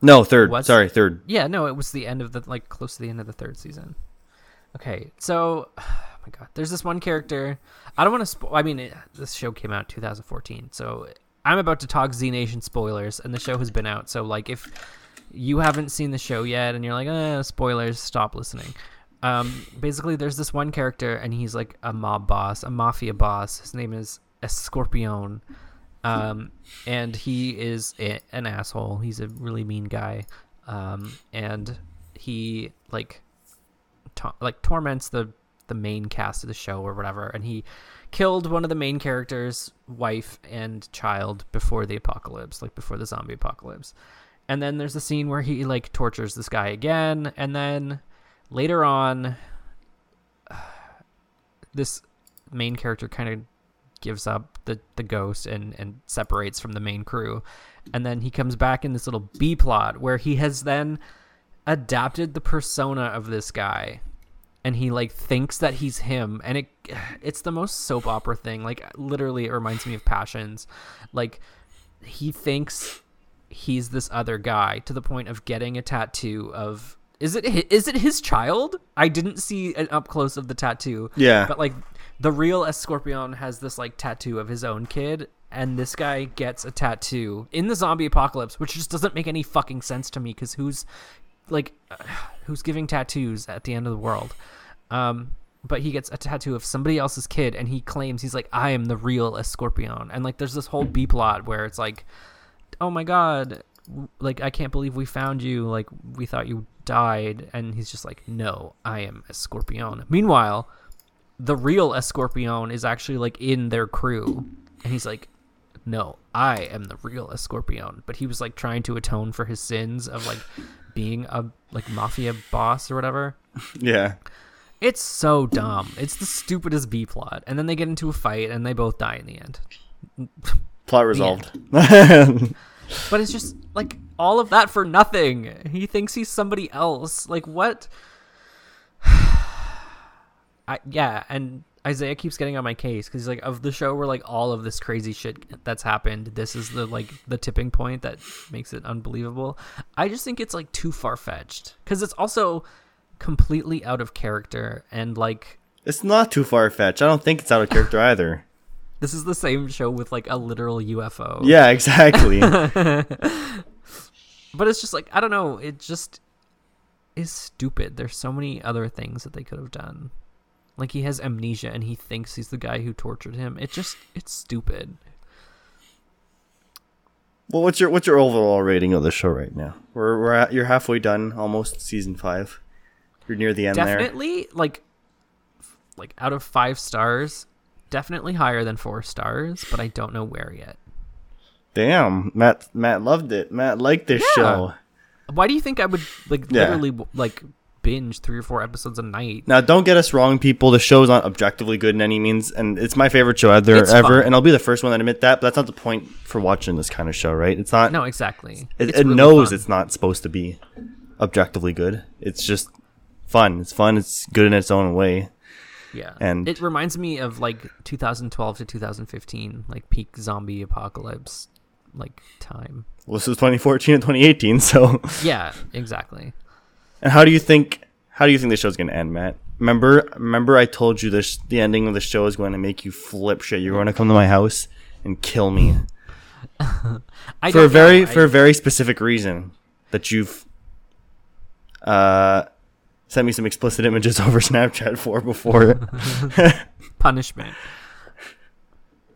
No, third. Was- Sorry, third. Yeah, no, it was the end of the like close to the end of the third season. Okay, so oh my god, there's this one character. I don't want to. Spo- I mean, it, this show came out 2014, so I'm about to talk Z Nation spoilers, and the show has been out. So like, if you haven't seen the show yet, and you're like, uh, spoilers, stop listening. Um, basically, there's this one character, and he's like a mob boss, a mafia boss. His name is Escorpion um, and he is a, an asshole. He's a really mean guy, um, and he like to- like torments the the main cast of the show or whatever. And he killed one of the main characters' wife and child before the apocalypse, like before the zombie apocalypse. And then there's a scene where he like tortures this guy again, and then later on, this main character kind of gives up the the ghost and and separates from the main crew, and then he comes back in this little B plot where he has then adapted the persona of this guy. And he like thinks that he's him. And it it's the most soap opera thing. Like literally it reminds me of passions. Like he thinks he's this other guy to the point of getting a tattoo of is it is it his child? I didn't see an up close of the tattoo. Yeah. but like the real Escorpion has this like tattoo of his own kid and this guy gets a tattoo in the zombie apocalypse which just doesn't make any fucking sense to me because who's like who's giving tattoos at the end of the world? Um but he gets a tattoo of somebody else's kid and he claims he's like i am the real escorpion and like there's this whole b plot where it's like oh my god like i can't believe we found you like we thought you died. And he's just like no i am escorpion meanwhile the real escorpion is actually like in their crew. And he's like no i am the real escorpion but he was like trying to atone for his sins of like being a like mafia boss or whatever. Yeah. it's so dumb. It's the stupidest b plot. And then they get into a fight and they both die in the end. Plot resolved. but it's just like all of that for nothing he thinks he's somebody else like what I, yeah and isaiah keeps getting on my case because he's like of the show where like all of this crazy shit that's happened this is the like the tipping point that makes it unbelievable i just think it's like too far-fetched because it's also completely out of character and like it's not too far fetched. I don't think it's out of character either. This is the same show with like a literal ufo Yeah, exactly. but it's just like I don't know. It just is stupid. There's so many other things that they could have done. Like he has amnesia and he thinks he's the guy who tortured him. It just it's stupid. well, what's your what's your overall rating of the show right now? We're we're at, you're halfway done, almost season five. You're near the end there. definitely like like out of 5 stars, definitely higher than 4 stars, but I don't know where yet. Damn, Matt Matt loved it. Matt liked this Yeah. show. Why do you think I would like Yeah. literally like binge 3 or 4 episodes a night? Now, don't get us wrong, people. The show's not objectively good in any means, and it's my favorite show ever. It's ever, fun. and I'll be the first one to admit that. But that's not the point for watching this kind of show, right? It's not. No, exactly. it, it really knows fun. it's not supposed to be objectively good. It's just fun. It's fun. It's good in its own way. Yeah. And- it reminds me of like 2012 to 2015, like peak zombie apocalypse like time. Well, this is 2014 and 2018. So, Yeah, exactly. and how do you think? How do you think the show's gonna end, Matt? Remember, remember, I told you this. The ending of the show is going to make you flip shit. You're going to come to my house and kill me for a very know. for a very specific reason that you've uh sent me some explicit images over Snapchat for before. punishment.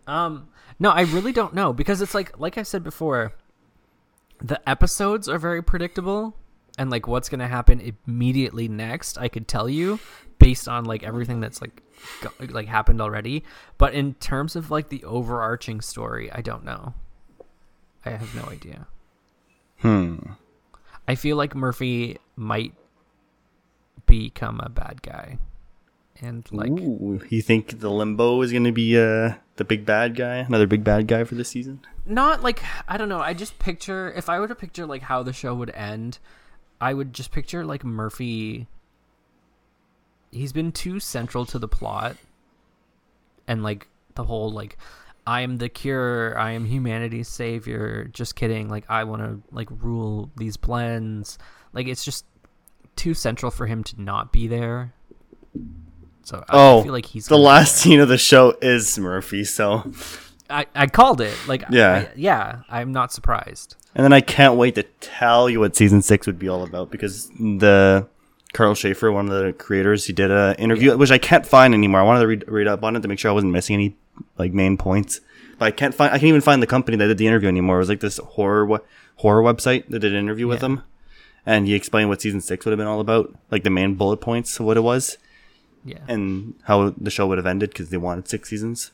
Um no, I really don't know because it's like like I said before, the episodes are very predictable and like what's going to happen immediately next, I could tell you based on like everything that's like go- like happened already, but in terms of like the overarching story, I don't know. I have no idea. hmm. I feel like Murphy might become a bad guy. And like Ooh, you think the limbo is going to be uh the big bad guy, another big bad guy for this season? not like I don't know. I just picture if I were to picture like how the show would end, I would just picture like Murphy. He's been too central to the plot, and like the whole like, I am the cure. I am humanity's savior. Just kidding. Like I want to like rule these blends. Like it's just too central for him to not be there. So I Oh, feel like he's The last scene of the show is Murphy, so I, I called it. Like Yeah. I- yeah. I'm not surprised. and then I can't wait to tell you what season six would be all about because the Karl Schaefer, one of the creators, he did a interview which I can't find anymore. I wanted to read, read up on it to make sure I wasn't missing any like main points, but I can't find. I can't even find the company that did the interview anymore. It was like this horror horror website that did an interview with Yeah. him, and he explained what season six would have been all about, like the main bullet points of what it was, Yeah. and how the show would have ended because they wanted six seasons.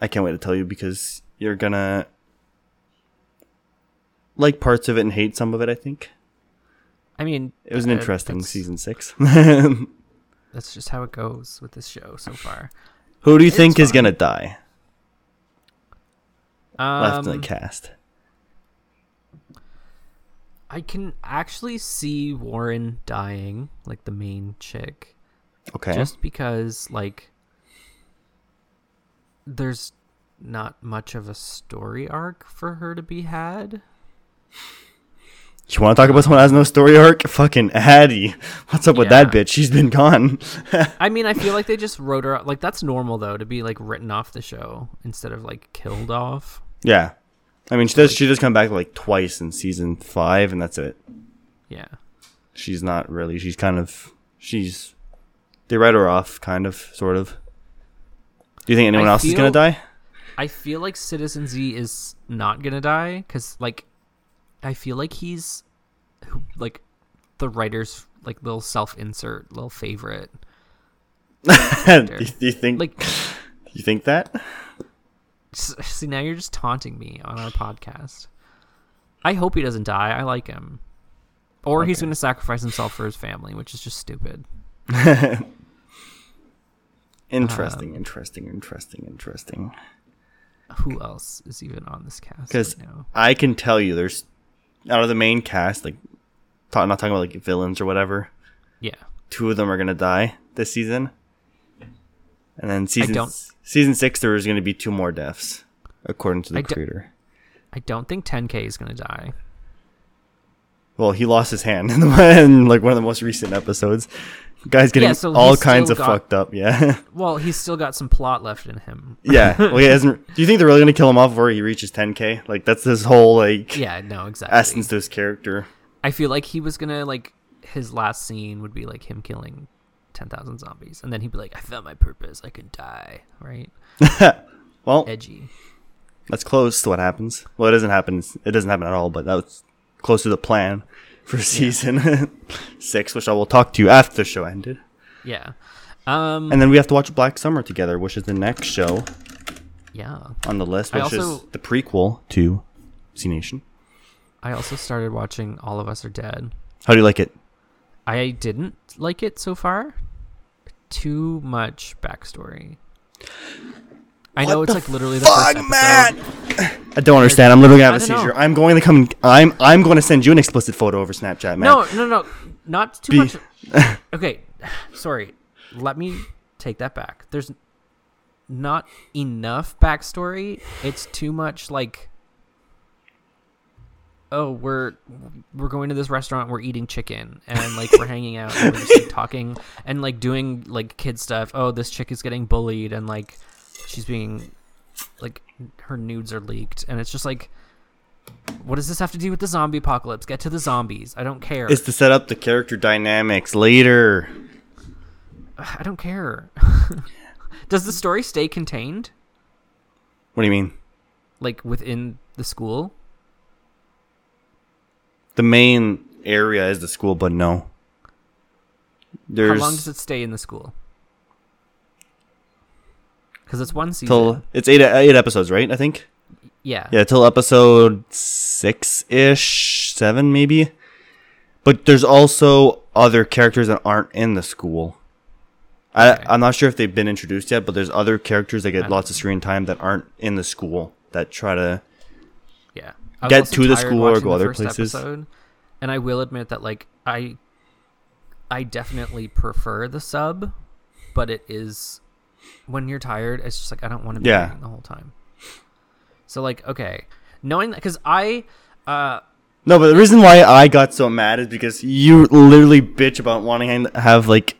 I can't wait to tell you because you're gonna like parts of it and hate some of it. I think I mean, it was an uh, interesting season six. That's just how it goes with this show so far. Who do you It's think is gonna die? left in Um, the cast. I can actually see Warren dying, like the main chick, Okay. just because like there's not much of a story arc for her to be had. you want to talk about someone that has no story arc? Fucking Addy. What's up with that bitch? She's been gone. I mean, I feel like they just wrote her like that's normal though to be like written off the show instead of like killed off. yeah. I mean, she does. She does come back like twice in season five, and that's it. Yeah. She's not really. She's kind of. She's. They write her off, kind of, sort of. Do you think anyone I else is gonna die? I feel like Citizen Z is not gonna die because, like, I feel like he's like the writer's like little self-insert, little favorite. do, you, do you think? Like, you think that? see, now you're just taunting me on our podcast. I hope he doesn't die. I like him, or he's gonna sacrifice himself for his family, which is just stupid. Interesting, Um, interesting, interesting, interesting. Who else is even on this cast? Because right? I can tell you, there's out of the main cast, like, not talking about like villains or whatever. yeah, Two of them are gonna die this season, and then season season six there is gonna be two more deaths, according to the I creator. I don't think 10K is gonna die. Well, he lost his hand in, the, in like one of the most recent episodes. Guy's getting Yeah, so all kinds of got- fucked up. Yeah, Well, he's still got some plot left in him. yeah. Well, he hasn't. Do you think they're really gonna kill him off before he reaches 10k? Like that's his whole like Yeah, no, exactly. essence to his character. I feel like he was gonna like his last scene would be like him killing ten thousand zombies, and then he'd be like, "I found my purpose. I can die." Right? Well, Edgy. that's close to what happens. Well, it doesn't happen. It doesn't happen at all. But that was close to the plan for season six, which I will talk to you after the show ended. Yeah. Um. And then we have to watch Black Summer together, which is the next show yeah. on the list, which also- is the prequel to Z Nation. I also started watching All of Us Are Dead. How do you like it? I didn't like it so far. Too much backstory. I know What it's like literally the first episode. I don't understand. I'm literally gonna have a I don't know. seizure. I'm going to come. I'm I'm going to send you an explicit photo over Snapchat, man. No, no, no, not too Be- much. Okay, sorry. Let me take that back. There's not enough backstory. It's too much like oh, we're we're going to this restaurant, we're eating chicken and like we're hanging out and we're just like, talking and like doing like kid stuff. Oh, this chick is getting bullied and like she's being like her nudes are leaked and it's just like what does this have to do with the zombie apocalypse? Get to the zombies. I don't care. It's to set up the character dynamics later. I don't care. Does the story stay contained, What do you mean? like within the school? The main area is the school, but no. There's How long does it stay in the school? Because it's one season. till it's eight eight episodes, right? I think. yeah. Yeah, till episode six ish, seven maybe. But there's also other characters that aren't in the school. I, Okay. I'm not sure if they've been introduced yet, but there's other characters that get I lots of screen time that aren't in the school that try to. I Get to the school or go the other places. Episode, and I will admit that, like, I, I definitely prefer the sub, but it is when you're tired. It's just like I don't want to be Yeah. the whole time. So like, okay, knowing that because I, uh, No, but the reason why I got so mad is because you literally bitch about wanting to have like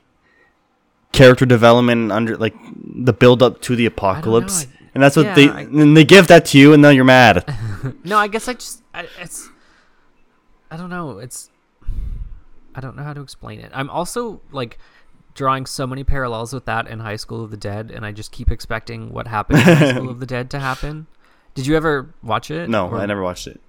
character development under like the build up to the apocalypse, I- and that's what yeah, they I- and they give that to you, and now you're mad. no, I guess I just I, it's I don't know. It's I don't know how to explain it. I'm also like drawing so many parallels with that in High School of the Dead, and I just keep expecting what happened in High School of the Dead to happen. Did you ever watch it? no, Or- I never watched it.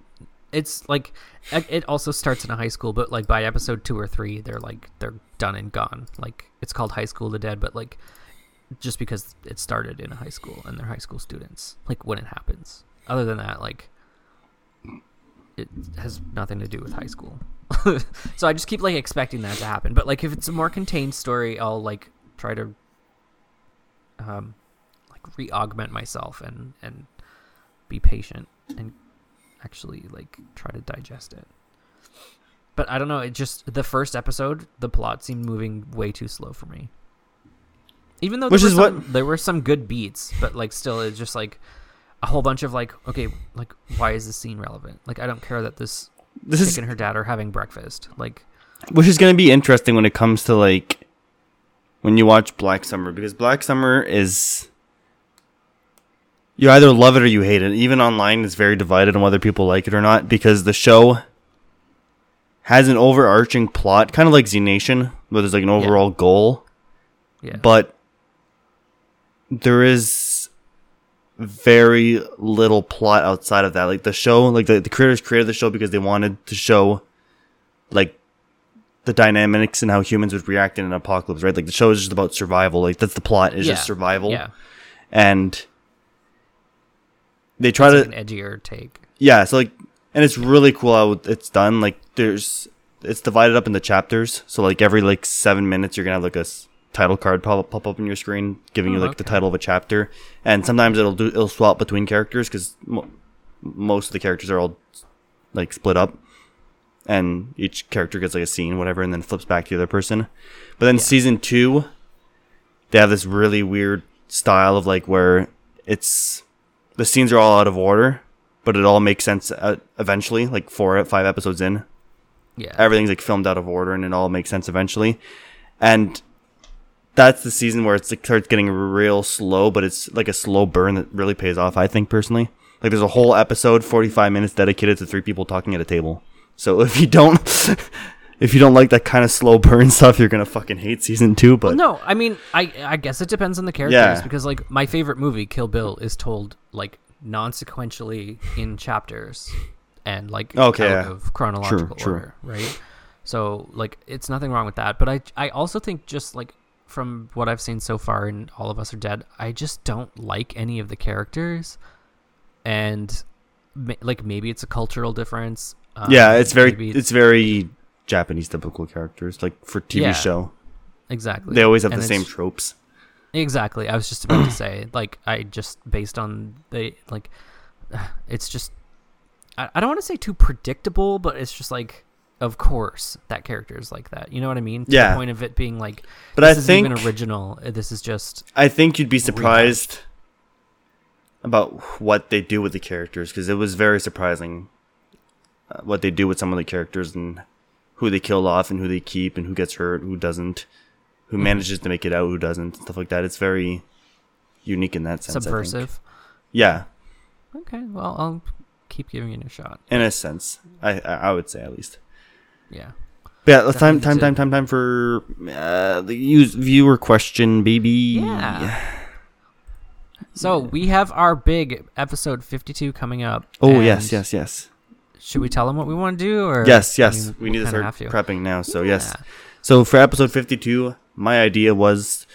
It's like it it also starts in a high school, but like by episode two or three, they're like they're done and gone. Like it's called High School of the Dead, but like just because it started in a high school and they're high school students, like when it happens. Other than that, like it has nothing to do with high school. so I just keep like expecting that to happen. But like if it's a more contained story, I'll like try to um like re-augment myself and and be patient and actually like try to digest it. But I don't know. It just the first episode, the plot seemed moving way too slow for me. Even though Which is some, what- there were some good beats, but like still, it's just like a whole bunch of like, okay, like why is this scene relevant? Like I don't care that this This chick is and her dad are having breakfast. Like which is going to be interesting when it comes to like when you watch Black Summer because Black Summer is you either love it or you hate it. Even online, it's very divided on whether people like it or not because the show has an overarching plot, kind of like Z Nation, where there's like an overall goal, yeah, but there is very little plot outside of that. Like the show, like the, the creators created the show because they wanted to show like the dynamics and how humans would react in an apocalypse, right? Like the show is just about survival. Like that's the plot is Yeah. just survival. yeah, And they try it's to like an edgier take. yeah, so like, and it's really cool how it's done. Like, there's it's divided up into chapters. So like every like seven minutes, you're gonna have like a title card pop pop up on your screen, giving you Oh, like the title of a chapter. And sometimes it'll do it'll swap between characters because mo- most of the characters are all like split up, and each character gets like a scene, whatever, and then flips back to the other person. But then Yeah. season two, they have this really weird style of like where it's the scenes are all out of order, but it all makes sense uh, eventually. Like four, five episodes in, Yeah, everything's like filmed out of order, and it all makes sense eventually. And that's the season where it's like starts getting real slow, but it's like a slow burn that really pays off. I think personally, like there's a whole episode, 45 minutes dedicated to three people talking at a table. So if you don't, if you don't like that kind of slow burn stuff, you're gonna fucking hate season two. But no, I mean, I I guess it depends on the characters Yeah. because like my favorite movie, Kill Bill, is told like non-sequentially in chapters and like oh, Okay, out yeah. of chronological true. order, right? So like it's nothing wrong with that, but I I also think just like from what I've seen so far in All of Us Are Dead, I just don't like any of the characters, and like maybe it's a cultural difference. Um, yeah, it's very maybe it's very Japanese typical characters. Like for TV Yeah. show, exactly they always have And the same tropes. Exactly. I was just about to say, like, I just based on the like, it's just, I, I don't want to say too predictable, but it's just like, of course, that character is like that. You know what I mean? To Yeah. The point of it being like, But this I isn't think even original. uh, This is just I think you'd be surprised about what they do with the characters because it was very surprising uh, what they do with some of the characters and who they kill off and who they keep and who gets hurt, who doesn't, who Mhm. manages to make it out, who doesn't, stuff like that. It's very unique in that sense. Subversive. Yeah, Okay. Well, I'll keep giving it a shot. in a sense, I I would say at least. Yeah. But yeah, time time time time time for uh, the use viewer question, baby. Yeah. So we have our big episode fifty-two coming up. Oh yes, yes, yes, Should we tell them what we want to do, or yes, I yes. mean, we need to start prepping now. So yes, So for episode 52, my idea was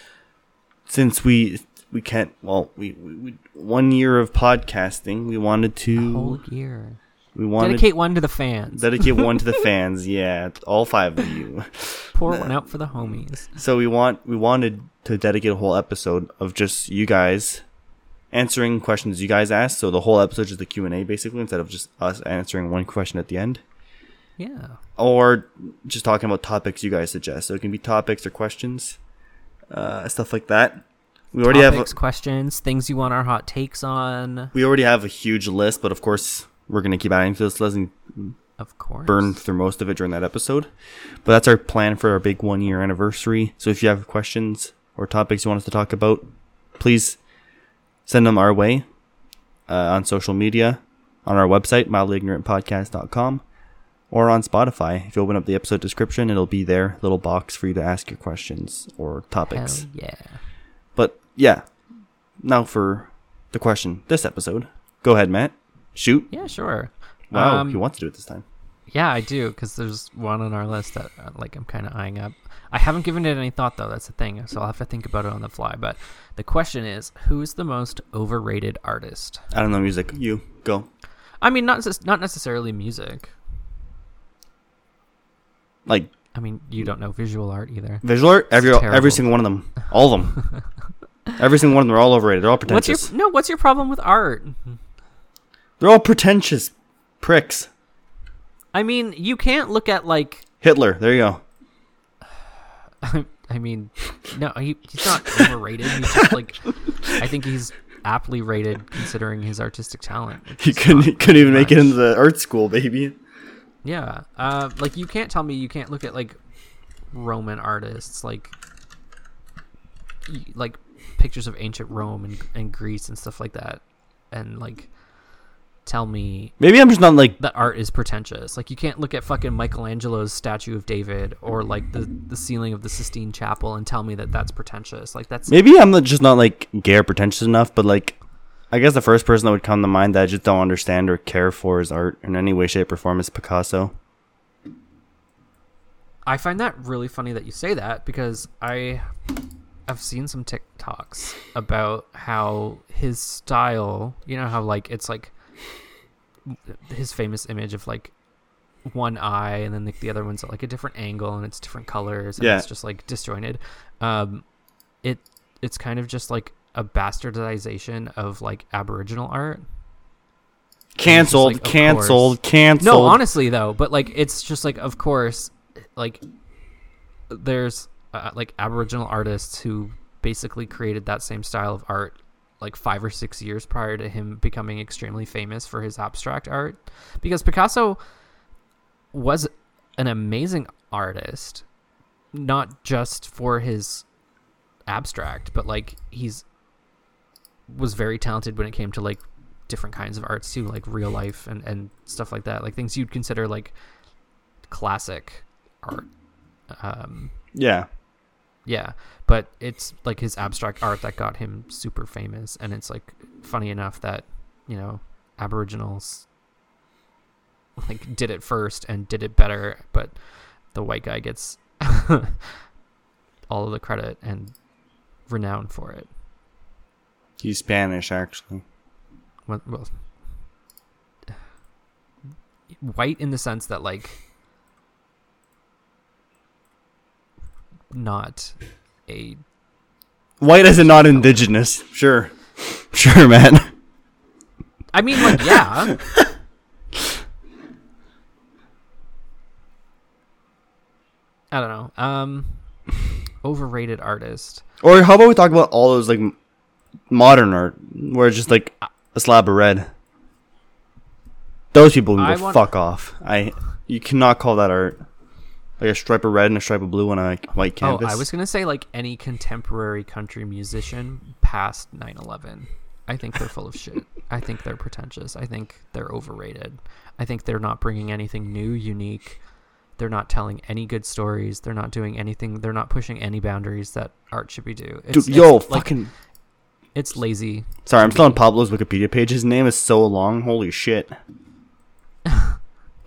since we we can't well we, we, we one year of podcasting, we wanted A to whole year. We wanted Dedicate one to the fans. dedicate one to the fans. Yeah, all five of you. Pour one out for the homies. So we want we wanted to dedicate a whole episode of just you guys answering questions you guys asked. So the whole episode is the Q and A basically instead of just us answering one question at the end. Yeah. or just talking about topics you guys suggest. So it can be topics or questions, uh, stuff like that. We already Topics, have questions, things you want our hot takes on. we already have a huge list, but of course we're gonna keep adding to this list and Of course. burn through most of it during that episode. But that's our plan for our big one year anniversary. So if you have questions or topics you want us to talk about, please send them our way uh, on social media, on our website, mildlyignorantpodcast.com, or on Spotify. If you open up the episode description, it'll be there, little box for you to ask your questions or Hell topics. yeah. But yeah, now for the question this episode. Go ahead, Matt. Shoot. Yeah, sure. Wow, Um, he wants to do it this time. Yeah, I do, because there's one on our list that uh, like I'm kind of eyeing up. I haven't given it any thought though. That's the thing, so I'll have to think about it on the fly. But the question is, who's the most overrated artist? I don't know music. You go. I mean, not not necessarily music. Like I mean, you don't know visual art either. Visual art, every every single one of them, all of them, every single one of them are all overrated. They're all What's your pretentious. no? What's your problem with art? They're all pretentious pricks. I mean, you can't look at like Hitler. There you go. I mean, no, he, he's not overrated. He's just like, I think he's aptly rated considering his artistic talent. He couldn't, he couldn't even make it much. into the art school, baby. Yeah, uh, like you can't tell me you can't look at like Roman artists, like like pictures of ancient Rome and, and Greece and stuff like that, and like tell me Maybe I'm just not like that art is pretentious. Like you can't look at fucking Michelangelo's statue of David or like the the ceiling of the Sistine Chapel and tell me that that's pretentious. Like that's maybe I'm just not like gay or pretentious enough, but like I guess the first person that would come to mind that I just don't understand or care for his art in any way, shape, or form is Picasso. I find that really funny that you say that because I I've seen some TikToks about how his style, you know how like it's like his famous image of like one eye and then the, the other one's at like a different angle and it's different colors and Yeah. it's just like disjointed. Um it it's kind of just like a bastardization of like aboriginal art. Cancelled, like, of cancelled, cancelled. No, honestly though, but like it's just like of course, like there's uh, like Aboriginal artists who basically created that same style of art like five or six years prior to him becoming extremely famous for his abstract art, because Picasso was an amazing artist, not just for his abstract, but like he's was very talented when it came to like different kinds of arts too, like real life and, and stuff like that, like things you'd consider like classic art. Um, Yeah. yeah, but it's like his abstract art that got him super famous, and it's like funny enough that you know Aboriginals like did it first and did it better, but the white guy gets all of the credit and renown for it. He's Spanish, actually. Well, well, white in the sense that like not a White as in not indigenous. Sure. Sure, man. I mean like yeah. I don't know. Um overrated artist. Or how about we talk about all those like m- modern art where it's just like a slab of red. Those people can I go want- fuck off. I you cannot call that art. Like a stripe of red and a stripe of blue on a white canvas. Oh, I was gonna say like any contemporary country musician past 9/11. I think they're full of shit. I think they're pretentious. I think they're overrated. I think they're not bringing anything new, unique. They're not telling any good stories. They're not doing anything. They're not pushing any boundaries that art should be do. It's, Dude, yo, like, fucking. it's lazy. Sorry, I'm still on Pablo's Wikipedia page. His name is so long. Holy shit.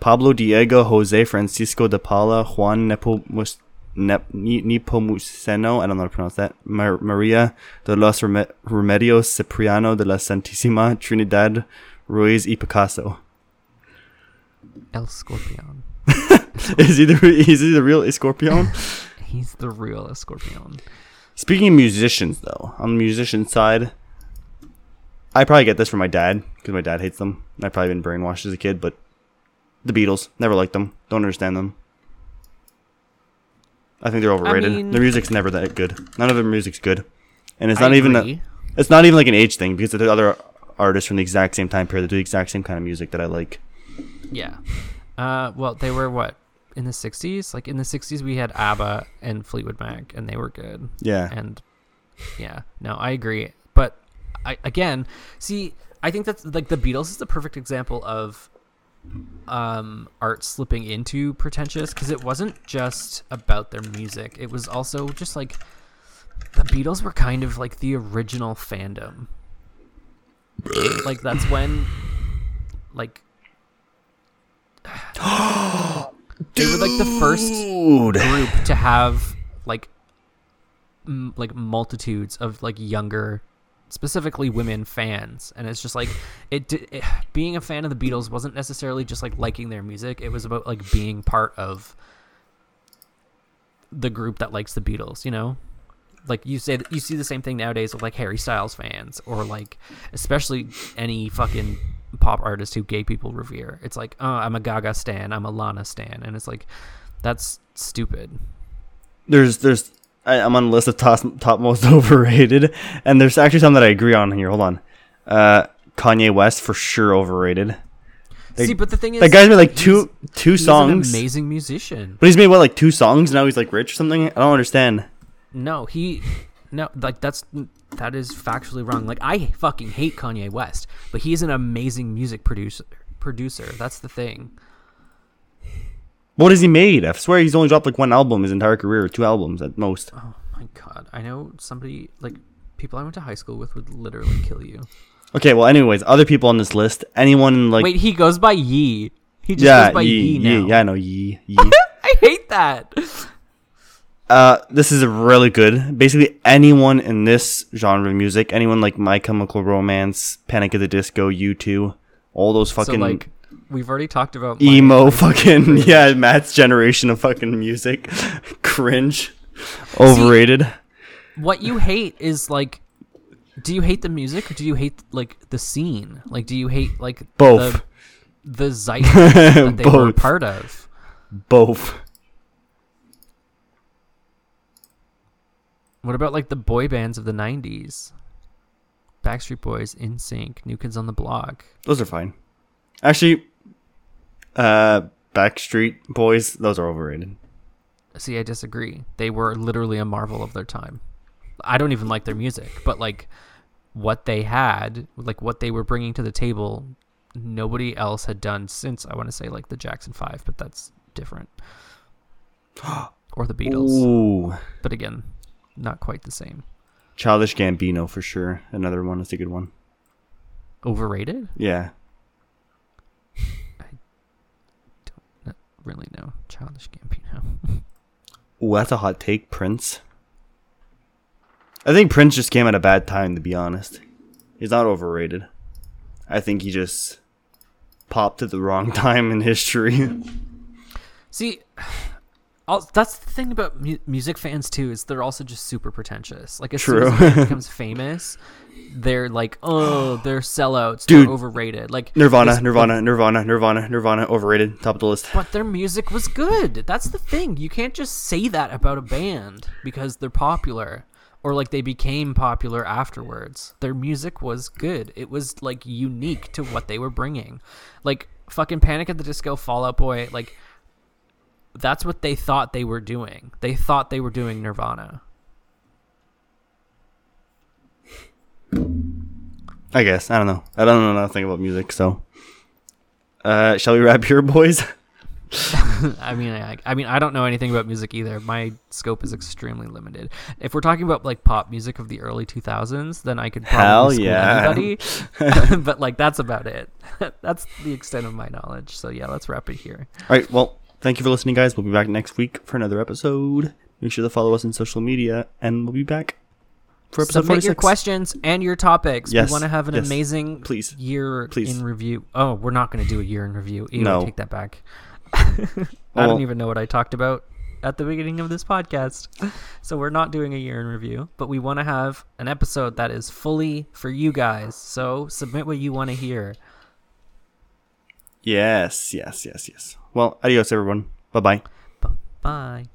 Pablo Diego Jose Francisco de Paula Juan Nepomus, Nep. I don't know how to pronounce that. Mar- Maria de los Reme- Remedios Cipriano de la Santísima Trinidad Ruiz y Picasso. El Scorpion. is he the is he the real Escorpion? He's the real Escorpion. Speaking of musicians, though, on the musician side, I probably get this from my dad because my dad hates them. I've probably been brainwashed as a kid, but the Beatles never liked them. Don't understand them. I think they're overrated. mean- their music's never that good. None of their music's good, and it's I not even a, it's not even like an age thing because the other artists from the exact same time period that do the exact same kind of music that I like. Yeah. Uh, well, they were what in the '60s? Like in the '60s, we had ABBA and Fleetwood Mac, and they were good. Yeah, And yeah, no, I agree. But I again see, I think that's like the Beatles is the perfect example of um art slipping into pretentious because it wasn't just about their music. It was also just like the beatles were kind of like the original fandom. Like that's when like they were like the first group to have like m- like multitudes of like younger specifically women fans and it's just like it, it being a fan of the Beatles wasn't necessarily just like liking their music it was about like being part of the group that likes the Beatles you know like you say you see the same thing nowadays with like Harry Styles fans or like especially any fucking pop artist who gay people revere. It's like, oh, I'm a Gaga stan, I'm a Lana stan, and it's like, that's stupid. There's there's I, I'm on the list of top top most overrated, and there's actually some that I agree on here. Hold on, uh, Kanye West for sure overrated. That- See, but the thing is, That guy's made like two two he's songs, an amazing musician. but he's made what like two songs and now. He's like rich or something. I don't understand. No, he, no, like that's that is factually wrong. Like I fucking hate Kanye West, but he's an amazing music producer. Producer, that's the thing. What has he made? I swear he's only dropped like one album his entire career, two albums at most. Oh my god, I know somebody like people I went to high school with would literally kill you. Okay, well, anyways, other people on this list, anyone like Wait, he goes by Yee. He just yeah, goes by Yee, Yee, Yee, now. yeah, I know Yee, Yee. I hate that. Uh, this is really good. Basically, anyone in this genre of music, anyone like My Chemical Romance, Panic at the Disco, U2, all those fucking so like, we've already talked about emo fucking yeah, Matt's generation of fucking music, cringe, overrated. what you hate is like do you hate the music or do you hate like the scene? Like do you hate like Both. the, the zeitgeist that they were a part of? Both. what about like the boy bands of the 90s backstreet boys NSYNC new kids on the block. Those are fine. Actually, uh, Backstreet Boys, those are overrated. see i disagree they were literally a marvel of their time i don't even like their music but like what they had like what they were bringing to the table nobody else had done since i want to say like the jackson 5 but that's different or the beatles Ooh, but again not quite the same Childish Gambino for sure. Another one. That's a good one. overrated Yeah. Not really no childish gambino Ooh, that's a hot take, Prince. I think Prince just came at a bad time, to be honest. He's not overrated. I think he just popped at the wrong time in history. See, I'll, that's the thing about mu- music fans too is they're also just super pretentious. Like as soon as True. a band becomes famous, they're like, oh, they're sellouts, Dude. they're overrated. Like Nirvana, Nirvana, Nirvana, Nirvana, Nirvana, overrated, top of the list. But their music was good. That's the thing. You can't just say that about a band because they're popular or like they became popular afterwards. Their music was good. It was like unique to what they were bringing. Like fucking Panic at the Disco, Fall Out Boy, like that's what they thought they were doing. They thought they were doing Nirvana. I guess. I don't know. I don't know nothing about music, so. Uh, shall we wrap here, boys? I mean, I, I mean, I don't know anything about music either. My scope is extremely limited. If we're talking about like pop music of the early 2000s, then I could probably Hell yeah. anybody. but like that's about it. that's the extent of my knowledge. So yeah, let's wrap it here. All right. Well, thank you for listening, guys. We'll be back next week for another episode. Make sure to follow us on social media, and we'll be back for episode Submit your questions and your topics. Yes, We want to have an yes. amazing Please. year Please. in review. Oh, we're not going to do a year in review. Ew, No. Take that back. I don't even know what I talked about at the beginning of this podcast. So we're not doing a year in review, but we want to have an episode that is fully for you guys. So submit what you want to hear. Yes, yes, yes, yes. Well, adios, everyone. Bye bye. Bye.